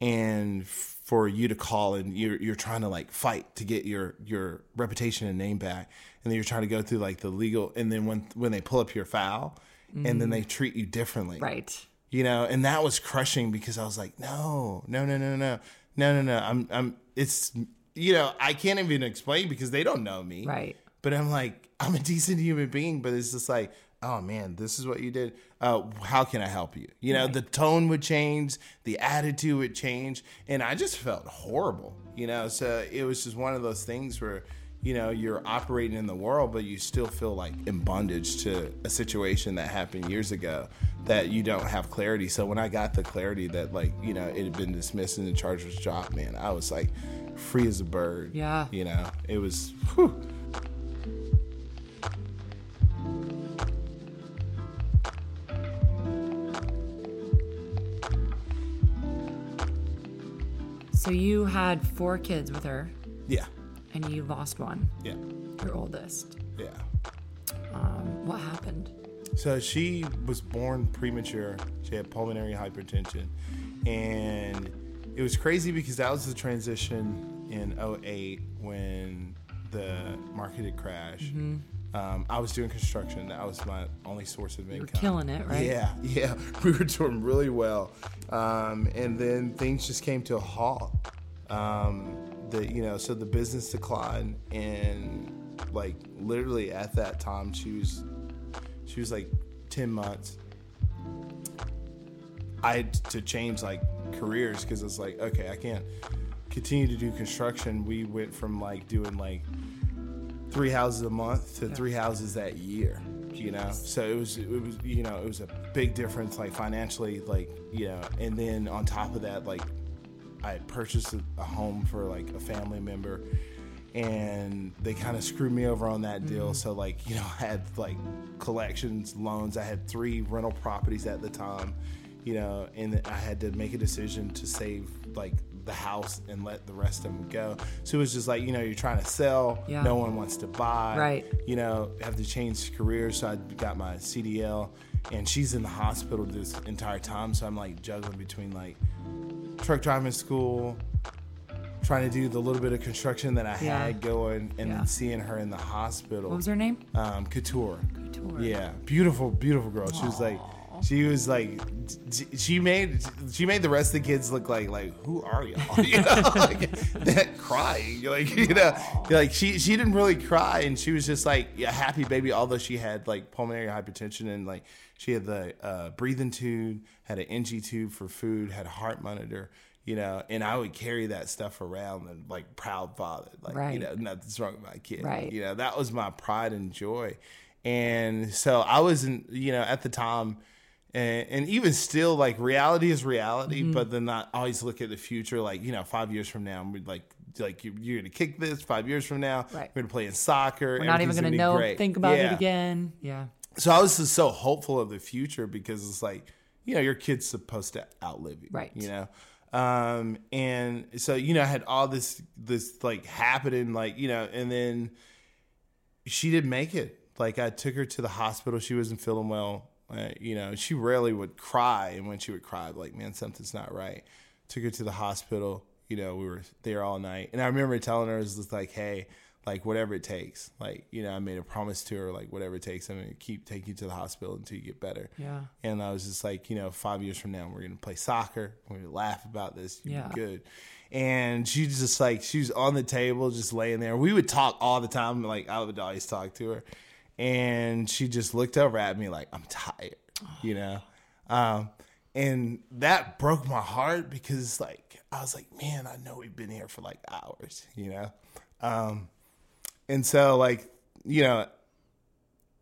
And for you to call and you're you're trying to like fight to get your your reputation and name back, and then you're trying to go through like the legal, and then when when they pull up your file, and then they mm. treat you differently. Right. you know and that was crushing because i was like no no no no no no no no i'm i'm it's you know i can't even explain because they don't know me Right. but i'm like i'm a decent human being but it's just like oh man this is what you did. Uh how can i help you? You know the tone would change the attitude would change and i just felt horrible you know? So it was just one of those things where you know you're operating in the world but you still feel like in bondage to a situation that happened years ago that you don't have clarity. So when i got the clarity that like you know it had been dismissed and the charge was dropped man i was like free as a bird Yeah. you know? It was whew. So you had four kids with her, yeah and you lost one, yeah your oldest. yeah Um, what happened? So she was born premature. She had pulmonary hypertension. And it was crazy because that was the transition in 08 when the market had crashed. Um, I was doing construction. That was my only source of income. killing it, right? Yeah, yeah. We were doing really well. Um, and then things just came to a halt. Um, the you know, so the business declined and like literally at that time she was she was like 10 months. I had to change like careers because it's like, okay, I can't continue to do construction. We went from like doing like three houses a month to three houses that year you know? So it was it was you know it was a big difference like financially like you know and then on top of that like i had purchased a, a home for like a family member and they kind of screwed me over on that deal. Mm-hmm. So like you know i had like collections loans. I had three rental properties at the time you know and i had to make a decision to save like the house and let the rest of them go so it was just like you know you're trying to sell Yeah. no one wants to buy Right. you know have to change careers so i got my cdl and she's in the hospital this entire time so i'm like juggling between like truck driving school trying to do the little bit of construction that i Yeah. had going and Yeah. then seeing her in the hospital What was her name? um, couture Couture. yeah beautiful beautiful girl she was like she was like she- made she made the rest of the kids look like like who are y'all you know like that crying like you know like she she didn't really cry and she was just like a happy baby although she had like pulmonary hypertension and like she had the uh, breathing tube had an ng tube for food had a heart monitor you know and i would carry that stuff around and like proud father like Right. you know nothing's wrong with my kid Right. you know that was my pride and joy and so i wasn't you know at the time and, and even still like reality is reality Mm-hmm. but then not always look at the future like you know five years from now we're like like you, you're gonna kick this five years from now Right. we're gonna play in soccer We're not even everything's gonna know. great. Think about it again. Yeah. so i was just so hopeful of the future because it's like you know your kid's supposed to outlive you Right. you know um and so you know i had all this this like happening like you know and then she didn't make it like i took her to the hospital she wasn't feeling well uh, you know she rarely would cry and when she would cry I'd be like man something's not right took her to the hospital you know we were there all night and i remember telling her it was just like hey like whatever it takes like you know i made a promise to her like whatever it takes i'm gonna keep taking you to the hospital until you get better Yeah. and I was just like, you know, five years from now, we're going to play soccer. We're going to laugh about this. You're Yeah. good. And she's just like, she was on the table, just laying there. We would talk all the time. Like, I would always talk to her. And she just looked over at me like, I'm tired, you know? Um, and that broke my heart because, like, I was like, man, I know we've been here for like hours, you know? Um, and so like you know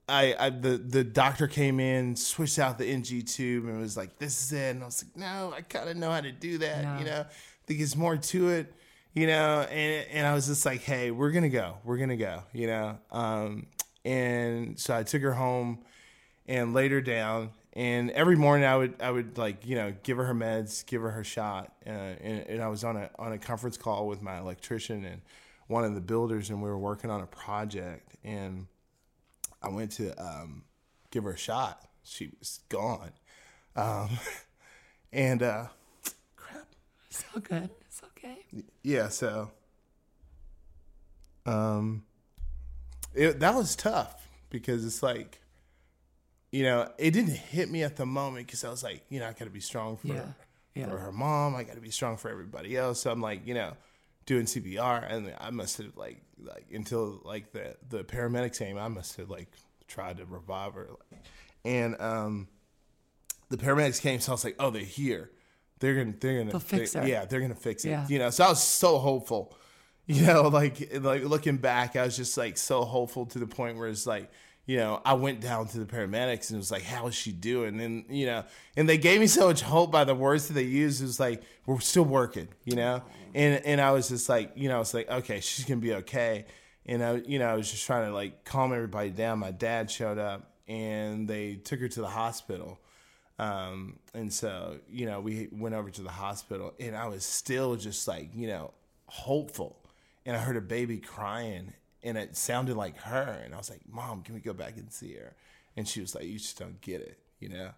I, I the the doctor came in, switched out the NG tube, and was like, "This is it." And I was like, "No, I kind of know how to do that. Yeah. You know, I think there's more to it. You know." And and I was just like, "Hey, we're gonna go. We're gonna go." You know. Um, and so I took her home and laid her down. And every morning I would I would like you know give her her meds, give her her shot, uh, and, and I was on a on a conference call with my electrician and one of the builders, and we were working on a project and. I went to um, give her a shot. She was gone. Um, and uh, crap. It's all good. It's okay. Yeah, so um, it, that was tough because it's like, you know, it didn't hit me at the moment because I was like, you know, I got to be strong for, Yeah. Yeah. for her mom. I got to be strong for everybody else. So I'm like, you know, doing CPR, and I must have like like until like the the paramedics came, I must have like tried to revive her, and um, the paramedics came, so I was like, oh, they're here. They're gonna, they're gonna, They'll fix. Yeah, they're gonna fix it. Yeah. You know, so I was so hopeful. You know, like like looking back, I was just like so hopeful to the point where it's like, you know, I went down to the paramedics and it was like, how is she doing? And you know, and they gave me so much hope by the words that they used. It was like, we're still working, you know, and and I was just like, you know, it's like, okay, she's gonna be okay. And I, you know, I was just trying to like calm everybody down. My dad showed up and they took her to the hospital. Um, and so, you know, we went over to the hospital and I was still just like, you know, hopeful. And I heard a baby crying and it sounded like her. And I was like, Mom, can we go back and see her? And she was like, You just don't get it, you know?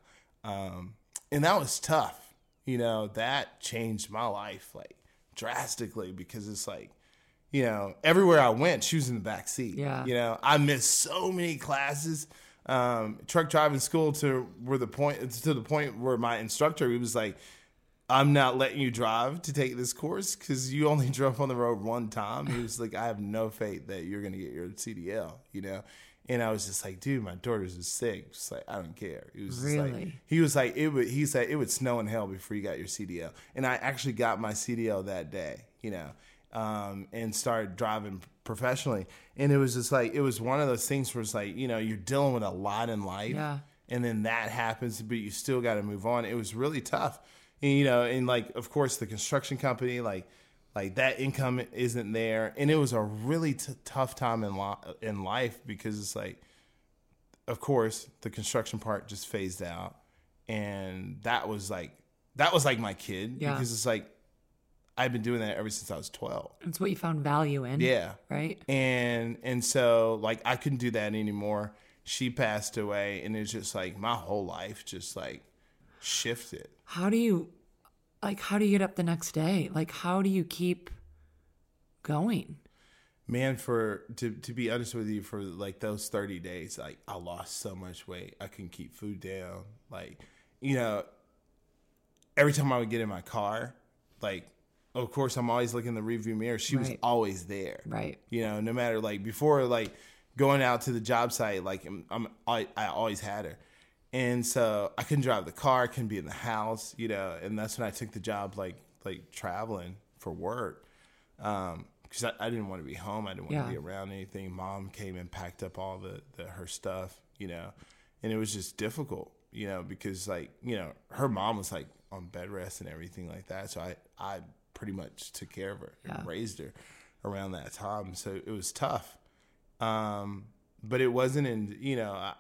Um, and that was tough. You know, that changed my life like drastically because it's like, you know, everywhere I went, she was in the back seat. Yeah. You know, I missed so many classes. Um, truck driving school to where the point to the point where my instructor he was like, I'm not letting you drive to take this course because you only drove on the road one time. He was like, I have no faith that you're gonna get your CDL, you know. And I was just like, dude, my daughter's is sick. Just like, I don't care. He was just like, Really? he was like, it would. He said it would snow in hell before you got your CDL. And I actually got my CDL that day, you know, um, and started driving professionally. And it was just like it was one of those things where it's like, you know, you're dealing with a lot in life, Yeah. and then that happens, but you still got to move on. It was really tough, and, you know, and like of course the construction company, like like that income isn't there, and it was a really t- tough time in li- in life because it's like, of course the construction part just phased out, and that was like that was like my kid Yeah. because it's like I've been doing that ever since I was twelve. It's what you found value in. Yeah Right? and and so like I couldn't do that anymore. She passed away, and it's just like my whole life just like shifted. How do you like how do you get up the next day? Like how do you keep going? Man, for to to be honest with you, for like those thirty days, like I lost so much weight. I couldn't keep food down. Like, you know, every time I would get in my car, like, of course, I'm always looking in the rearview mirror. She was always there. Right. You know, no matter like before, like going out to the job site, like I'm, I'm I, I always had her, and so I couldn't drive the car, couldn't be in the house, you know, and that's when I took the job, like like traveling for work, um, because I, I didn't want to be home, I didn't want Yeah. to be around anything. Mom came and packed up all the, the her stuff, you know, and it was just difficult, you know, because like you know her mom was like on bed rest and everything like that, so I I pretty much took care of her Yeah. and raised her around that time, so it was tough. Um, but it wasn't in you know I,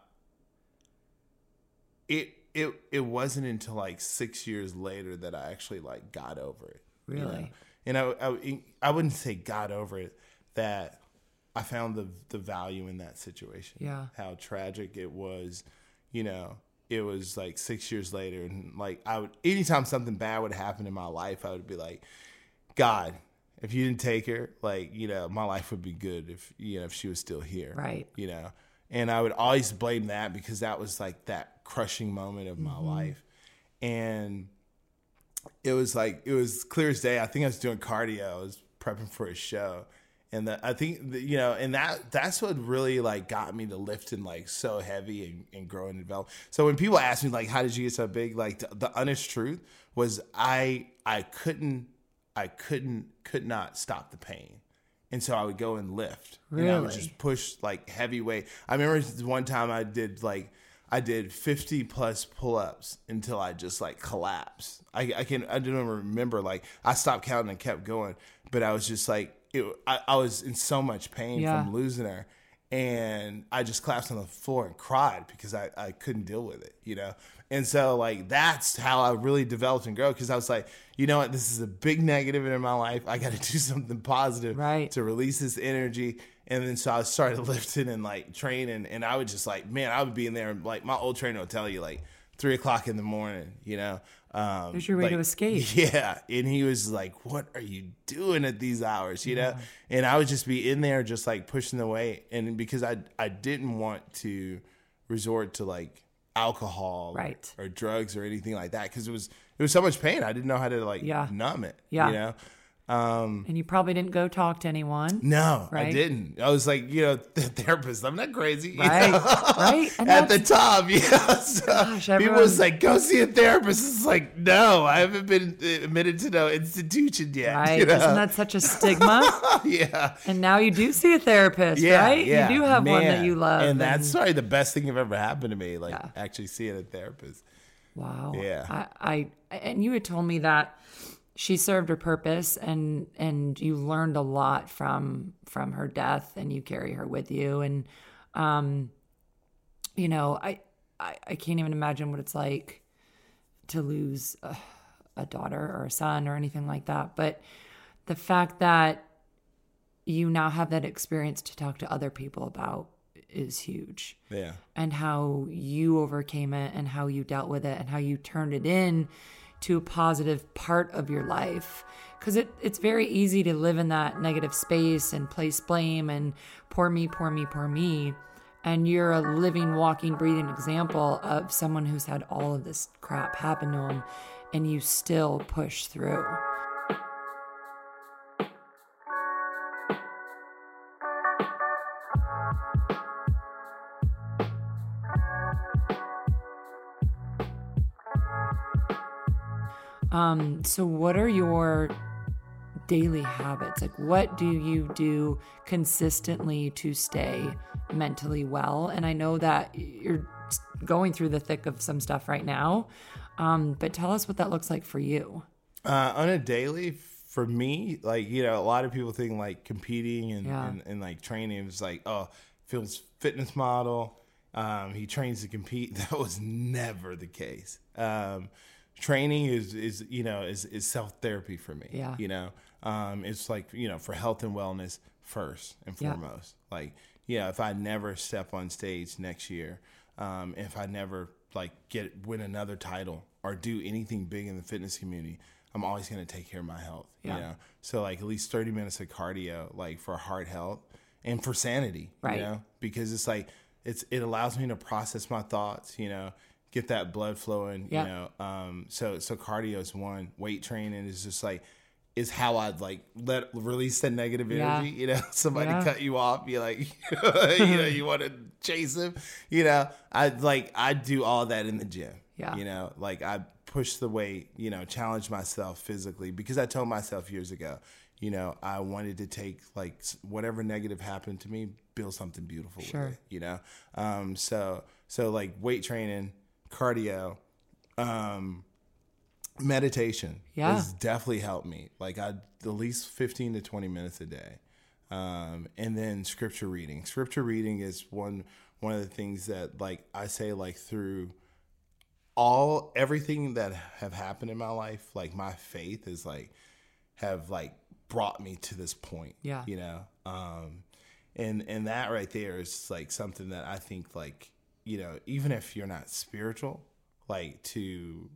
it it it wasn't until like six years later that I actually like got over it. you know? Really? And I, I I wouldn't say got over it that I found the the value in that situation. Yeah. How tragic it was, you know. It was like six years later, and like I would, anytime something bad would happen in my life, I would be like, God, if you didn't take her, like you know, my life would be good if you know if she was still here, Right. You know, and I would always blame that because that was like that crushing moment of my mm-hmm. life, and it was like it was clear as day. I think I was doing cardio. I was prepping for a show, and the, I think the, you know, and that that's what really like got me to lifting like so heavy and, and growing and develop. So when people ask me like, how did you get so big? Like the, the honest truth was I I couldn't I couldn't could not stop the pain, and so I would go and lift. And I would just push like heavy weight. I remember one time I did like I did 50 plus pull-ups until I just like collapsed. I, I can I don't even remember like I stopped counting and kept going, but I was just like it, I, I was in so much pain Yeah. from losing her, and I just collapsed on the floor and cried because I I couldn't deal with it, you know. And so like that's how I really developed and grow because I was like, you know what, this is a big negative in my life. I got to do something positive Right. to release this energy. And then so I started lifting and like training, and I would just like, man, I would be in there. And, Like my old trainer would tell you, like three o'clock in the morning, you know. Um, There's your way to escape. Yeah, and he was like, "What are you doing at these hours?" You know, and I would just be in there, just like pushing the weight, and because I I didn't want to resort to like alcohol, Right. or drugs or anything like that because it was it was so much pain. I didn't know how to like Yeah. numb it. Yeah. you know. Um, And you probably didn't go talk to anyone. no, I didn't. I was like, you know, the therapist. I'm not crazy. you Right. know? right. And At the top, yeah. So Gosh, people was like, "Go see a therapist." It's like, no, I haven't been admitted to no institution yet. right. you know? Isn't that such a stigma? yeah, and now you do see a therapist, yeah, right? yeah. You do have one that you love. and that's probably the best thing that ever happened to me. Like Yeah. actually seeing a therapist. Wow. Yeah. I, I and you had told me that she served her purpose and and you learned a lot from from her death and you carry her with you. And um you know I I, I can't even imagine what it's like to lose a, a daughter or a son or anything like that. But the fact that you now have that experience to talk to other people about is huge. Yeah, and how you overcame it and how you dealt with it and how you turned it in to a positive part of your life. Because it, it's very easy to live in that negative space and place blame and poor me poor me poor me. And you're a living walking breathing example of someone who's had all of this crap happen to them and you still push through Um, so what are your daily habits? Like what do you do consistently to stay mentally well? And I know that you're going through the thick of some stuff right now. Um, but tell us what that looks like for you. uh, on a daily. For me, like you know, a lot of people think like competing and, Yeah. and, and like training is like, oh, Phil's fitness model. Um, he trains to compete. That was never the case. Um, training is is you know is is self therapy for me. Yeah. You know, um, it's like you know for health and wellness first and Yeah. foremost. Like yeah, if I never step on stage next year, um, if I never like get win another title or do anything big in the fitness community, I'm always going to take care of my health. Yeah. You know, so like at least 30 minutes of cardio, like for heart health and for sanity. Right. You know, because it's like it's it allows me to process my thoughts. You know, get that blood flowing. Yeah. You know, um, so so cardio is one. Weight training is just like is how I'd like let release that negative Yeah. energy. You know, somebody Yeah. cut you off, you like, you know, you want to chase him. You know, I like I do all that in the gym. Yeah. You know, like I push the weight. You know, challenge myself physically because I told myself years ago. You know, I wanted to take like whatever negative happened to me, build something beautiful Sure. with it. You know, um, so so like weight training, cardio, um, meditation Yeah. has definitely helped me. Like I at least fifteen to twenty minutes a day, um, and then scripture reading. Scripture reading is one one of the things that like I say like through all everything that have happened in my life. Like my faith is like have like brought me to this point. Yeah. you know, um, and and that right there is like something that I think like you know even if you're not spiritual, like to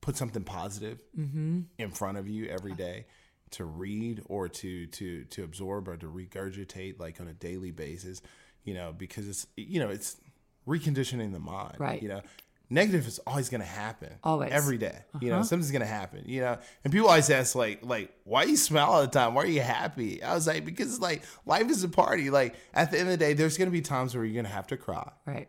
put something positive mm-hmm. in front of you every day to read or to to to absorb or to regurgitate like on a daily basis you know because it's you know it's reconditioning the mind Right. you know negative is always going to happen Always. every day. you know uh-huh. something's going to happen you know and people always ask like like why you smile all the time why are you happy i was like because like life is a party like at the end of the day there's going to be times where you're going to have to cry Right.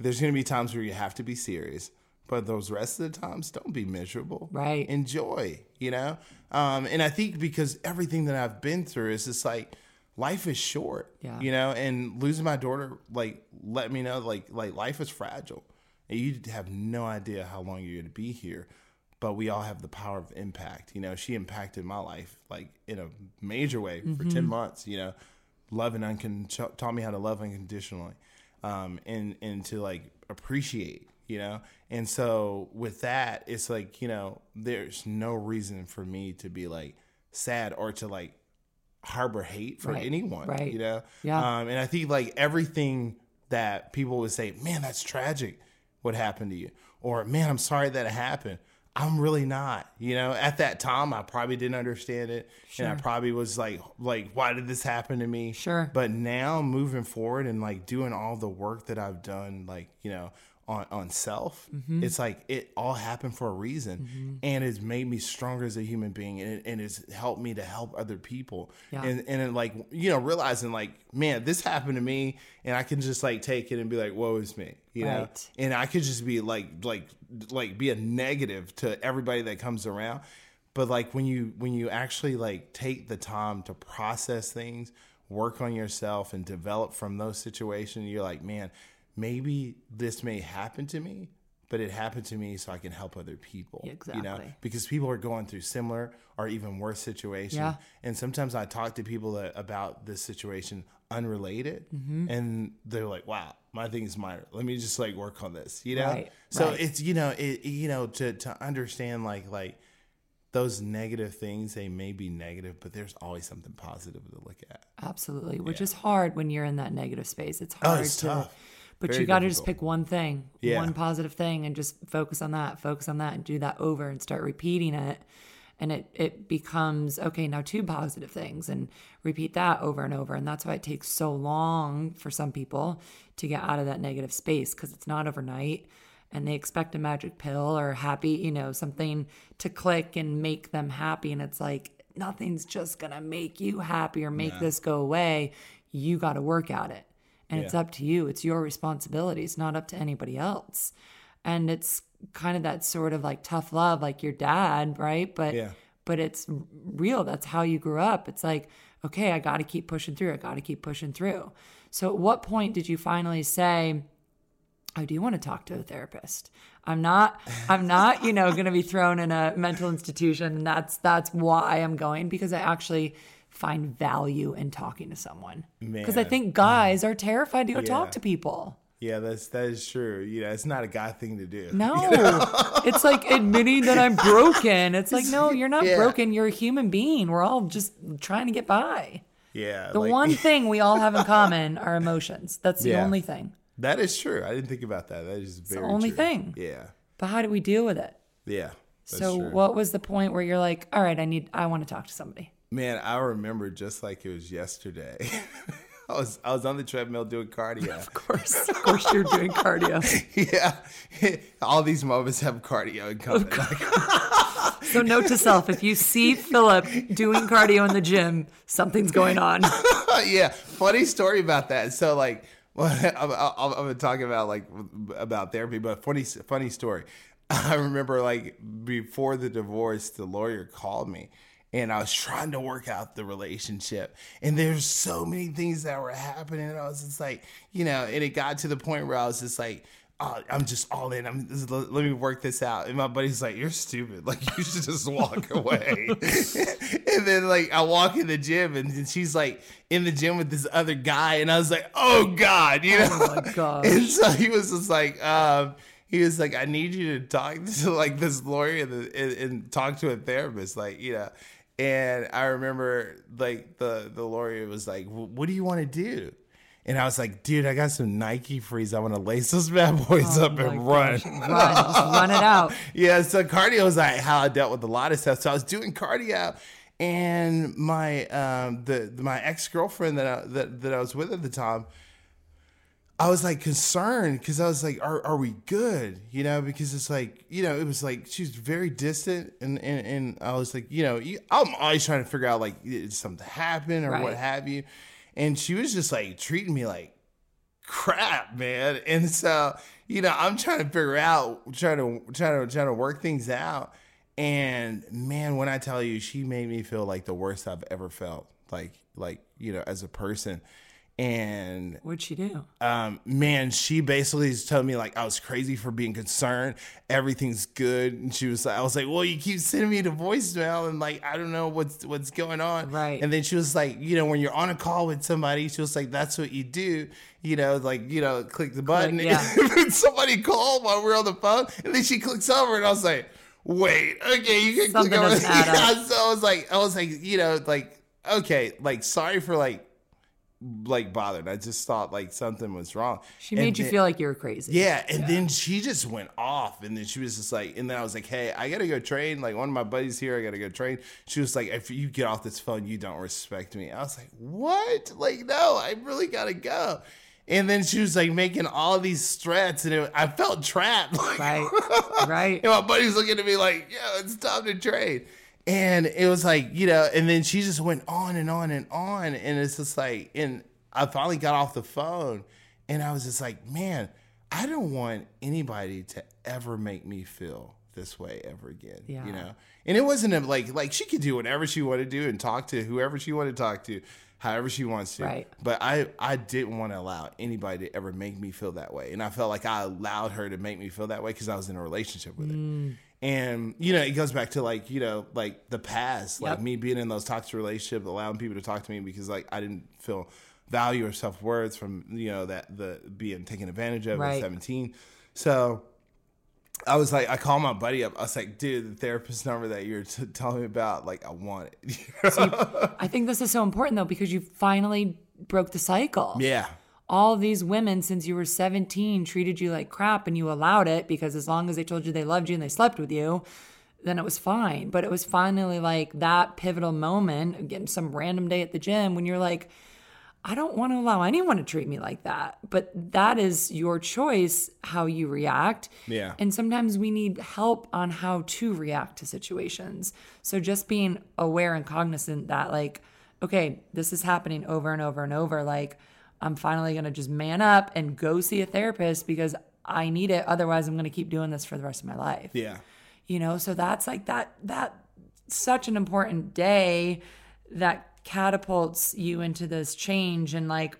There's going to be times where you have to be serious, but those rest of the times, don't be miserable. Right. Enjoy, you know? Um, and I think because everything that I've been through is just like life is short. Yeah. You know, and losing my daughter like let me know like like life is fragile. And you have no idea how long you're gonna be here. But we all have the power of impact. You know, she impacted my life like in a major way for ten months. You know, loving uncon taught me how to love unconditionally, um, and and to like appreciate. You know, and so with that, it's like you know, there's no reason for me to be like sad or to like harbor hate for Right, anyone. right. You know, Yeah. Um, and I think like everything that people would say, man, that's tragic. What happened to you? Or man, I'm sorry that it happened. I'm really not. You know, at that time, I probably didn't understand it, and I probably was like, like, why did this happen to me? Sure. But now, moving forward and like doing all the work that I've done, like you know, on on self, Mm-hmm. it's like it all happened for a reason, and it's made me stronger as a human being, and, it, and it's helped me to help other people, Yeah. and and it, like you know, realizing like, man, this happened to me, and I can just like take it and be like, woe is me, you know, Right. and I could just be like like like be a negative to everybody that comes around. But like when you when you actually like take the time to process things, work on yourself and develop from those situations, you're like, man, maybe this may happen to me, but it happened to me so I can help other people. Exactly. You know, because people are going through similar or even worse situations. Yeah. And sometimes I talk to people that, about this situation unrelated, Mm-hmm. and they're like, "Wow, my thing is minor. Let me just like work on this." You know. Right, So right. it's you know it you know to to understand like like those negative things they may be negative, but there's always something positive to look at. Absolutely, which is hard when you're in that negative space. It's hard Oh, hard it's to, tough. But Very you got to just pick one thing, Yeah. one positive thing, and just focus on that. Focus on that, and do that over, and start repeating it. And it it becomes okay. Now two positive things, and repeat that over and over. And that's why it takes so long for some people to get out of that negative space because it's not overnight. And they expect a magic pill or happy, you know, something to click and make them happy. And it's like nothing's just gonna make you happy or make this go away. You got to work at it. And it's up to you. It's your responsibility. It's not up to anybody else. And it's kind of that sort of like tough love, like your dad, right? But Yeah. but it's real. That's how you grew up. It's like, okay, I got to keep pushing through. I got to keep pushing through. So, at what point did you finally say, I do want to talk to a therapist. I'm not I'm not, you know, going to be thrown in a mental institution and that's that's why I'm going because I actually find value in talking to someone. Because I think guys are terrified to go Yeah. talk to people. Yeah, that's that is true. You know, it's not a guy thing to do. No. it's like admitting that I'm broken. It's like, no, you're not Yeah. broken. You're a human being. We're all just trying to get by. Yeah. The like- one thing we all have in common are emotions. That's the Yeah. only thing. that is true. I didn't think about that. That is very only true. thing. Yeah. But how do we deal with it? Yeah. That's so true. what was the point where you're like, all right, I need I want to talk to somebody. Man, I remember just like it was yesterday. I was I was on the treadmill doing cardio. Of course. Of course you're doing cardio. yeah, all these moments have cardio in common. Like, So note to self, if you see Philip doing cardio in the gym, something's going on. yeah, funny story about that. So like, well, I'm, I'm, I'm gonna about like about therapy, but funny funny story. I remember like before the divorce, the lawyer called me. And I was trying to work out the relationship, and there's so many things that were happening. And I was just like, you know, and it got to the point where I was just like, oh, I'm just all in. I'm just, let me work this out. And my buddy's like, you're stupid. Like you should just walk away. and then like I walk in the gym and, and she's like in the gym with this other guy, and I was like, oh god, you know. Oh my gosh. And so he was just like, um, he was like, I need you to talk to like this lawyer and, and, and talk to a therapist, like you know. And I remember like the the lawyer was like, what do you want to do? And I was like, dude, I got some Nike frees. I want to lace those bad boys up Oh my and run. Run. Just run it out. yeah, so cardio is like how I dealt with a lot of stuff. So I was doing cardio, and my um the my ex girlfriend that I, that that I was with at the time, I was like concerned because I was like, are are we good? You know, because it's like you know it was like she was very distant, and and, and I was like, you know, you, I'm always trying to figure out like did something happen or what have you, and she was just like treating me like crap, man. And so, you know, I'm trying to figure out, trying to, trying to, trying to work things out. And man, when I tell you, she made me feel like the worst I've ever felt like like you know as a person and What'd she do? um, man, she basically just told me like I was crazy for being concerned. Everything's good, and she was like, I was like, well, you keep sending me the voicemail, and like I don't know what's what's going on. Right. And then she was like, you know, when you're on a call with somebody, she was like, that's what you do. You know, like you know, click the button. yeah. and somebody called while we are on the phone, and then she clicks over, and I was like, wait, okay, you can Something click over. doesn't add up. Yeah, so I was like, I was like, you know, like okay, like sorry for like like bothered. I just thought like something was wrong. She And made you then- feel like you were crazy. yeah, and then she just went off, and then she was just like, and then I was like, hey, I gotta go train. Like one of my buddies here, I gotta go train. She was like, if you get off this phone, you don't respect me. I was like, what? Like no, I really gotta go. And then she was like making all these threats, and it, I felt trapped. Like, Right. Right. and my buddy's looking at me like, yo, it's time to trade. And it was like, you know, and then she just went on and on and on. And it's just like, and I finally got off the phone and I was just like, man, I don't want anybody to ever make me feel this way ever again. Yeah. You know? And it wasn't a, like, like she could do whatever she wanted to do and talk to whoever she wanted to talk to, however she wants to. Right. But I, I didn't want to allow anybody to ever make me feel that way. And I felt like I allowed her to make me feel that way because I was in a relationship with her. Mm. And, you know, it goes back to like, you know, like the past, like me being in those toxic relationships, allowing people to talk to me because like I didn't feel value or self worth from, you know, that the being taken advantage of Right. at 17. So I was like, I called my buddy up. I was like, dude, the therapist number that you're t- telling me about, like, I want it. I think this is so important though because you finally broke the cycle. yeah. All these women since you were 17 treated you like crap and you allowed it because as long as they told you they loved you and they slept with you, then it was fine. But it was finally like that pivotal moment, again, some random day at the gym when you're like, I don't want to allow anyone to treat me like that. But that is your choice how you react. Yeah. And sometimes we need help on how to react to situations. So just being aware and cognizant that, like, okay, this is happening over and over and over. Like, I'm finally going to just man up and go see a therapist because I need it. Otherwise, I'm going to keep doing this for the rest of my life Yeah. you know so that's like that that such an important day that catapults you into this change and like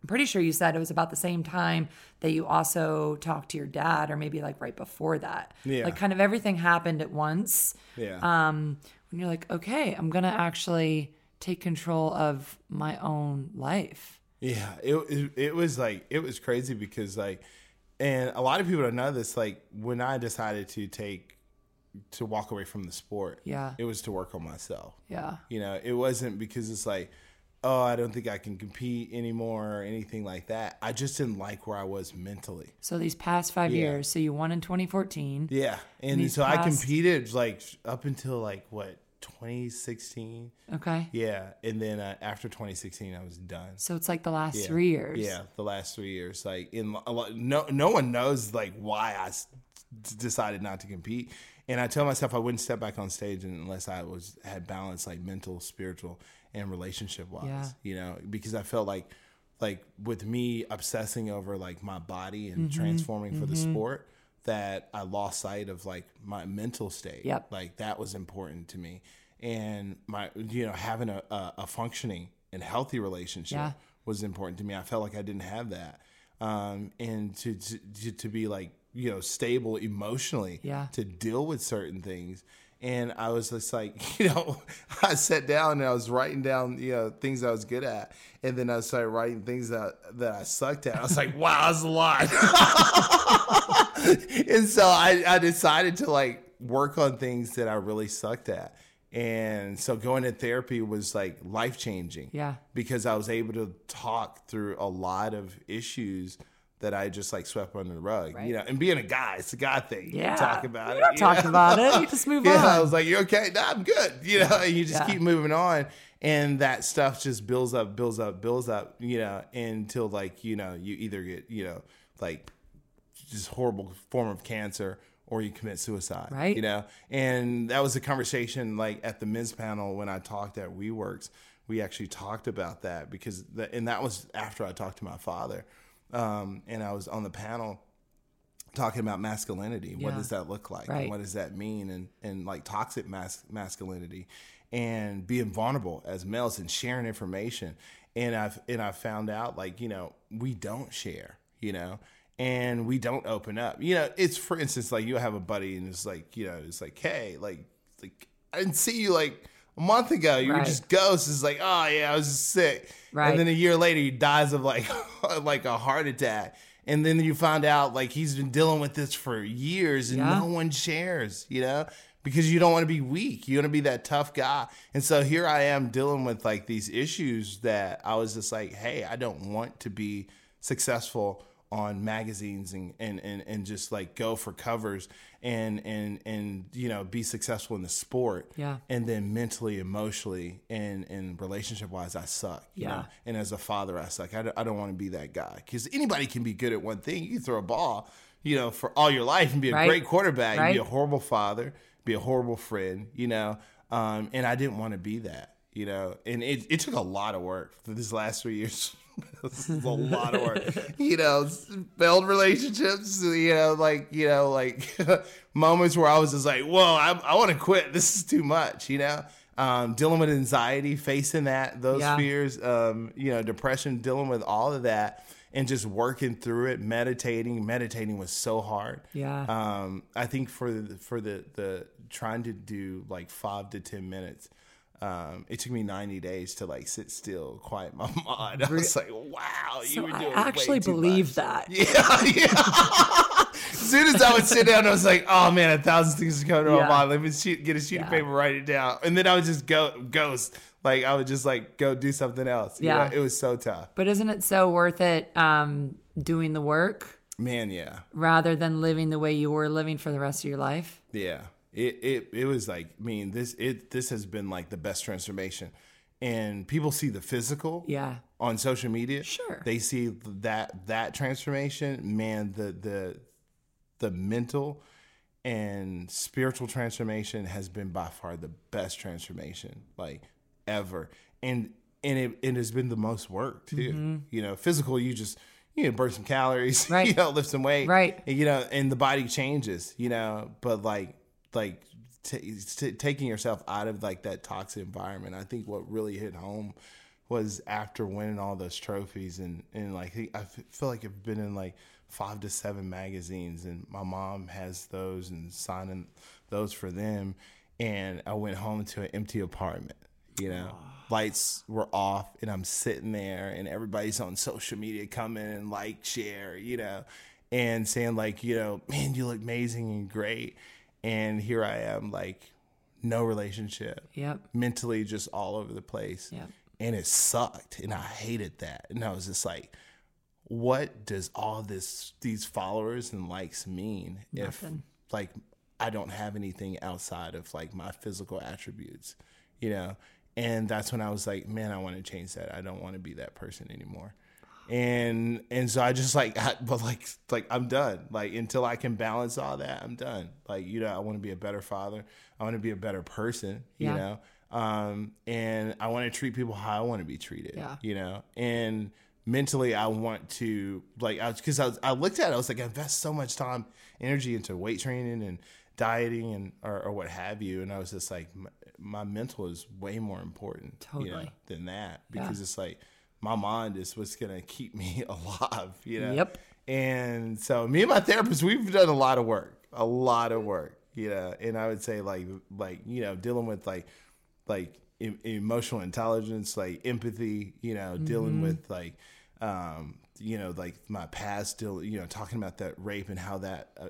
i'm pretty sure you said it was about the same time that you also talked to your dad or maybe like right before that Yeah. like kind of everything happened at once Yeah. um when you're like okay i'm gonna actually take control of my own life Yeah, it, it it was like it was crazy because like, and a lot of people don't know this. Like when I decided to take to walk away from the sport, Yeah. it was to work on myself. yeah You know, it wasn't because it's like, oh, I don't think I can compete anymore or anything like that. I just didn't like where I was mentally. so these past five Yeah. years so you won in 2014 Yeah, and These so I competed like up until like what 2016. okay Yeah, and then uh, after 2016, I was done. so it's like the last Yeah. three years Yeah, the last three years. Like in a lot, no no one knows like why I s- decided not to compete. And I tell myself I wouldn't step back on stage unless I was had balance, like mental, spiritual, and relationship wise. Yeah. You know, because I felt like like with me obsessing over like my body and Mm-hmm. transforming for the sport that I lost sight of like my mental state. Yep. Like that was important to me. And my you know, having a, a, a functioning and healthy relationship Yeah. was important to me. I felt like I didn't have that. Um, and to, to to be like you know stable emotionally Yeah. to deal with certain things and i was just like you know i sat down and i was writing down you know things i was good at and then i started writing things that that i sucked at i was like wow that's a lot and so I, I decided to like work on things that i really sucked at and so going to therapy was like life changing Yeah. because I was able to talk through a lot of issues that I just like swept under the rug. Right. You know, and being a guy, it's a guy thing. You Yeah. talk about You're it. not you talking know? about it. You just move yeah, on. I was like, "You okay? No, I'm good." You know, and you just Yeah. keep moving on, and that stuff just builds up, builds up, builds up. You know, until like you know, you either get you know like just horrible form of cancer or you commit suicide. Right. You know, and that was a conversation like at the men's panel when I talked at WeWorks. We actually talked about that because, the, and that was after I talked to my father, um, and I was on the panel, talking about masculinity. What does that look like? Right. And what does that mean? And and like toxic mas- masculinity and being vulnerable as males and sharing information. And I've and I found out like you know we don't share. You know. And we don't open up. You know, it's for instance, like you have a buddy and it's like, you know, it's like, hey, like, like I didn't see you like a month ago. You were just ghosts. It's like, oh yeah, I was just sick. Right. And then a year later, he dies of like like a heart attack. And then you find out like he's been dealing with this for years, and Yeah. no one shares. You know, because you don't want to be weak. You want to be that tough guy. And so here I am dealing with like these issues that I was just like, hey, I don't want to be successful on magazines and, and, and, and just like go for covers and, and, and, you know, be successful in the sport. Yeah. And then mentally, emotionally, and, and relationship wise, I suck. you Yeah. know? And as a father, I suck. I don't, I don't want to be that guy because anybody can be good at one thing. You can throw a ball, you know, for all your life and be a Right. great quarterback. Right. Be a horrible father, be a horrible friend, you know. Um, and I didn't want to be that, you know. And it, it took a lot of work for these last three years. this is a lot of work, you know. Failed relationships, you know, like you know, like moments where I was just like, "Whoa, I, I want to quit. This is too much," you know. Um, dealing with anxiety, facing that, those Yeah. fears, um, you know, depression, dealing with all of that, and just working through it, meditating. Meditating was so hard. Yeah. Um, I think for the, for the the trying to do like five to ten minutes, um, it took me ninety days to like sit still, quiet my mind. I was like, wow, you So were I doing actually way too believe that. Yeah, yeah. as soon as I would sit down, I was like, "Oh man, a thousand things are coming to Yeah. my mind. Let me sheet, get a sheet of paper, write it down." And then I would just go ghost. Like I would just like go do something else. you Yeah. know? it was so tough. But isn't it so worth it um, doing the work Man, yeah, rather than living the way you were living for the rest of your life? yeah. It it it was like, I mean, this it this has been like the best transformation, and people see the physical. Yeah. on social media. Sure. They see that that transformation, man, the the the mental and spiritual transformation has been by far the best transformation like ever. And and it, it has been the most work too. Mm-hmm. You know, physical you just you know, burn some calories, Right. you know, lift some weight, Right. and, you know, and the body changes, you know, but like, like t- t- taking yourself out of like that toxic environment. I think what really hit home was after winning all those trophies and and like I f- feel like I've been in like five to seven magazines and my mom has those and signing those for them. And I went home to an empty apartment you know? Ah. Lights were off and I'm sitting there and everybody's on social media coming and like share you know? And saying like you know man you look amazing and great and here I am like no relationship Yep. mentally just all over the place. Yep. And it sucked. And I hated that. And I was just like, what does all this these followers and likes mean Nothing. if like I don't have anything outside of like my physical attributes, you know? And that's when I was like, man, I want to change that. I don't want to be that person anymore. And and so I just like I, but like like I'm done. Like until I can balance all that, I'm done. Like you know, I want to be a better father. I want to be a better person, you Yeah. know. Um and I want to treat people how I want to be treated, Yeah. you know. And mentally I want to like I cuz I was I looked at it I was like I invest so much time energy into weight training and dieting and or, or what have you and I was just like my, my mental is way more important you know, Totally. than that because it's like my mind is what's gonna keep me alive, you know. Yep. And so me and my therapist, we've done a lot of work, a lot of work, you know. And I would say like like you know dealing with like like e- emotional intelligence, like empathy, you know, dealing Mm-hmm. with like um you know like my past still you know talking about that rape and how that uh,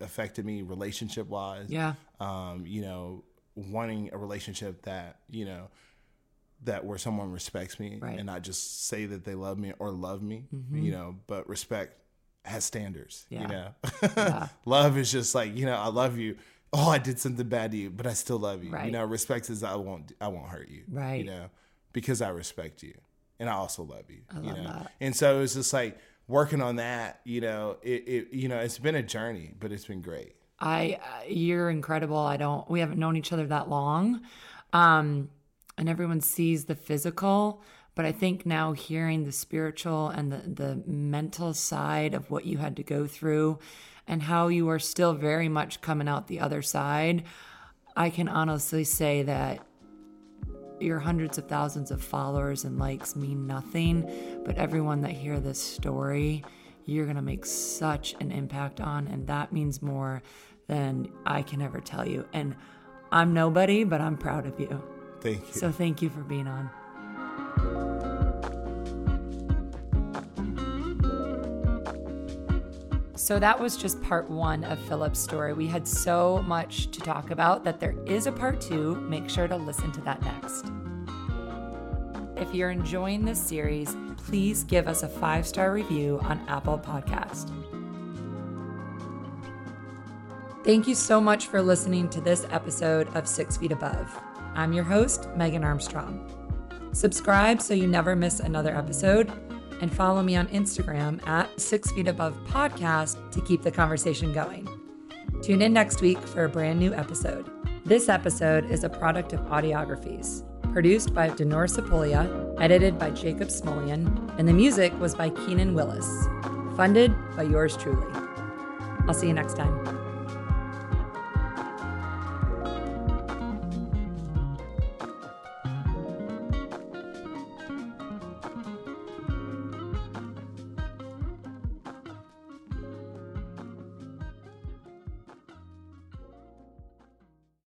affected me relationship wise Yeah. um, you know, wanting a relationship that, you know, that where someone respects me Right. and not just say that they love me or love me, you know, but respect has standards, Yeah. you know. Yeah. love is just like, you know, I love you. Oh, I did something bad to you, but I still love you. Right. You know, respect is I won't I won't hurt you. Right. You know, because I respect you and I also love you. I you love know. that. And so it was just like working on that, you know, it, it you know, it's been a journey, but it's been great. I uh, you're incredible. I don't we haven't known each other that long. Um and everyone sees the physical, but I think now hearing the spiritual and the the mental side of what you had to go through and how you are still very much coming out the other side, I can honestly say that your hundreds of thousands of followers and likes mean nothing, but everyone that hear this story, you're going to make such an impact on and that means more than I can ever tell you. And I'm nobody, but I'm proud of you. Thank you. So thank you for being on. So that was just part one of Philip's story. We had so much to talk about that there is a part two. Make sure to listen to that next. If you're enjoying this series, please give us a five star review on Apple Podcast. Thank you so much for listening to this episode of Six Feet Above. I'm your host, Megan Armstrong. Subscribe so you never miss another episode, and follow me on Instagram at Six Feet Above Podcast to keep the conversation going. Tune in next week for a brand new episode. This episode is a product of Audiographies, produced by Denora Sapolia, edited by Jacob Smolian, and the music was by Keenan Willis, funded by yours truly. I'll see you next time.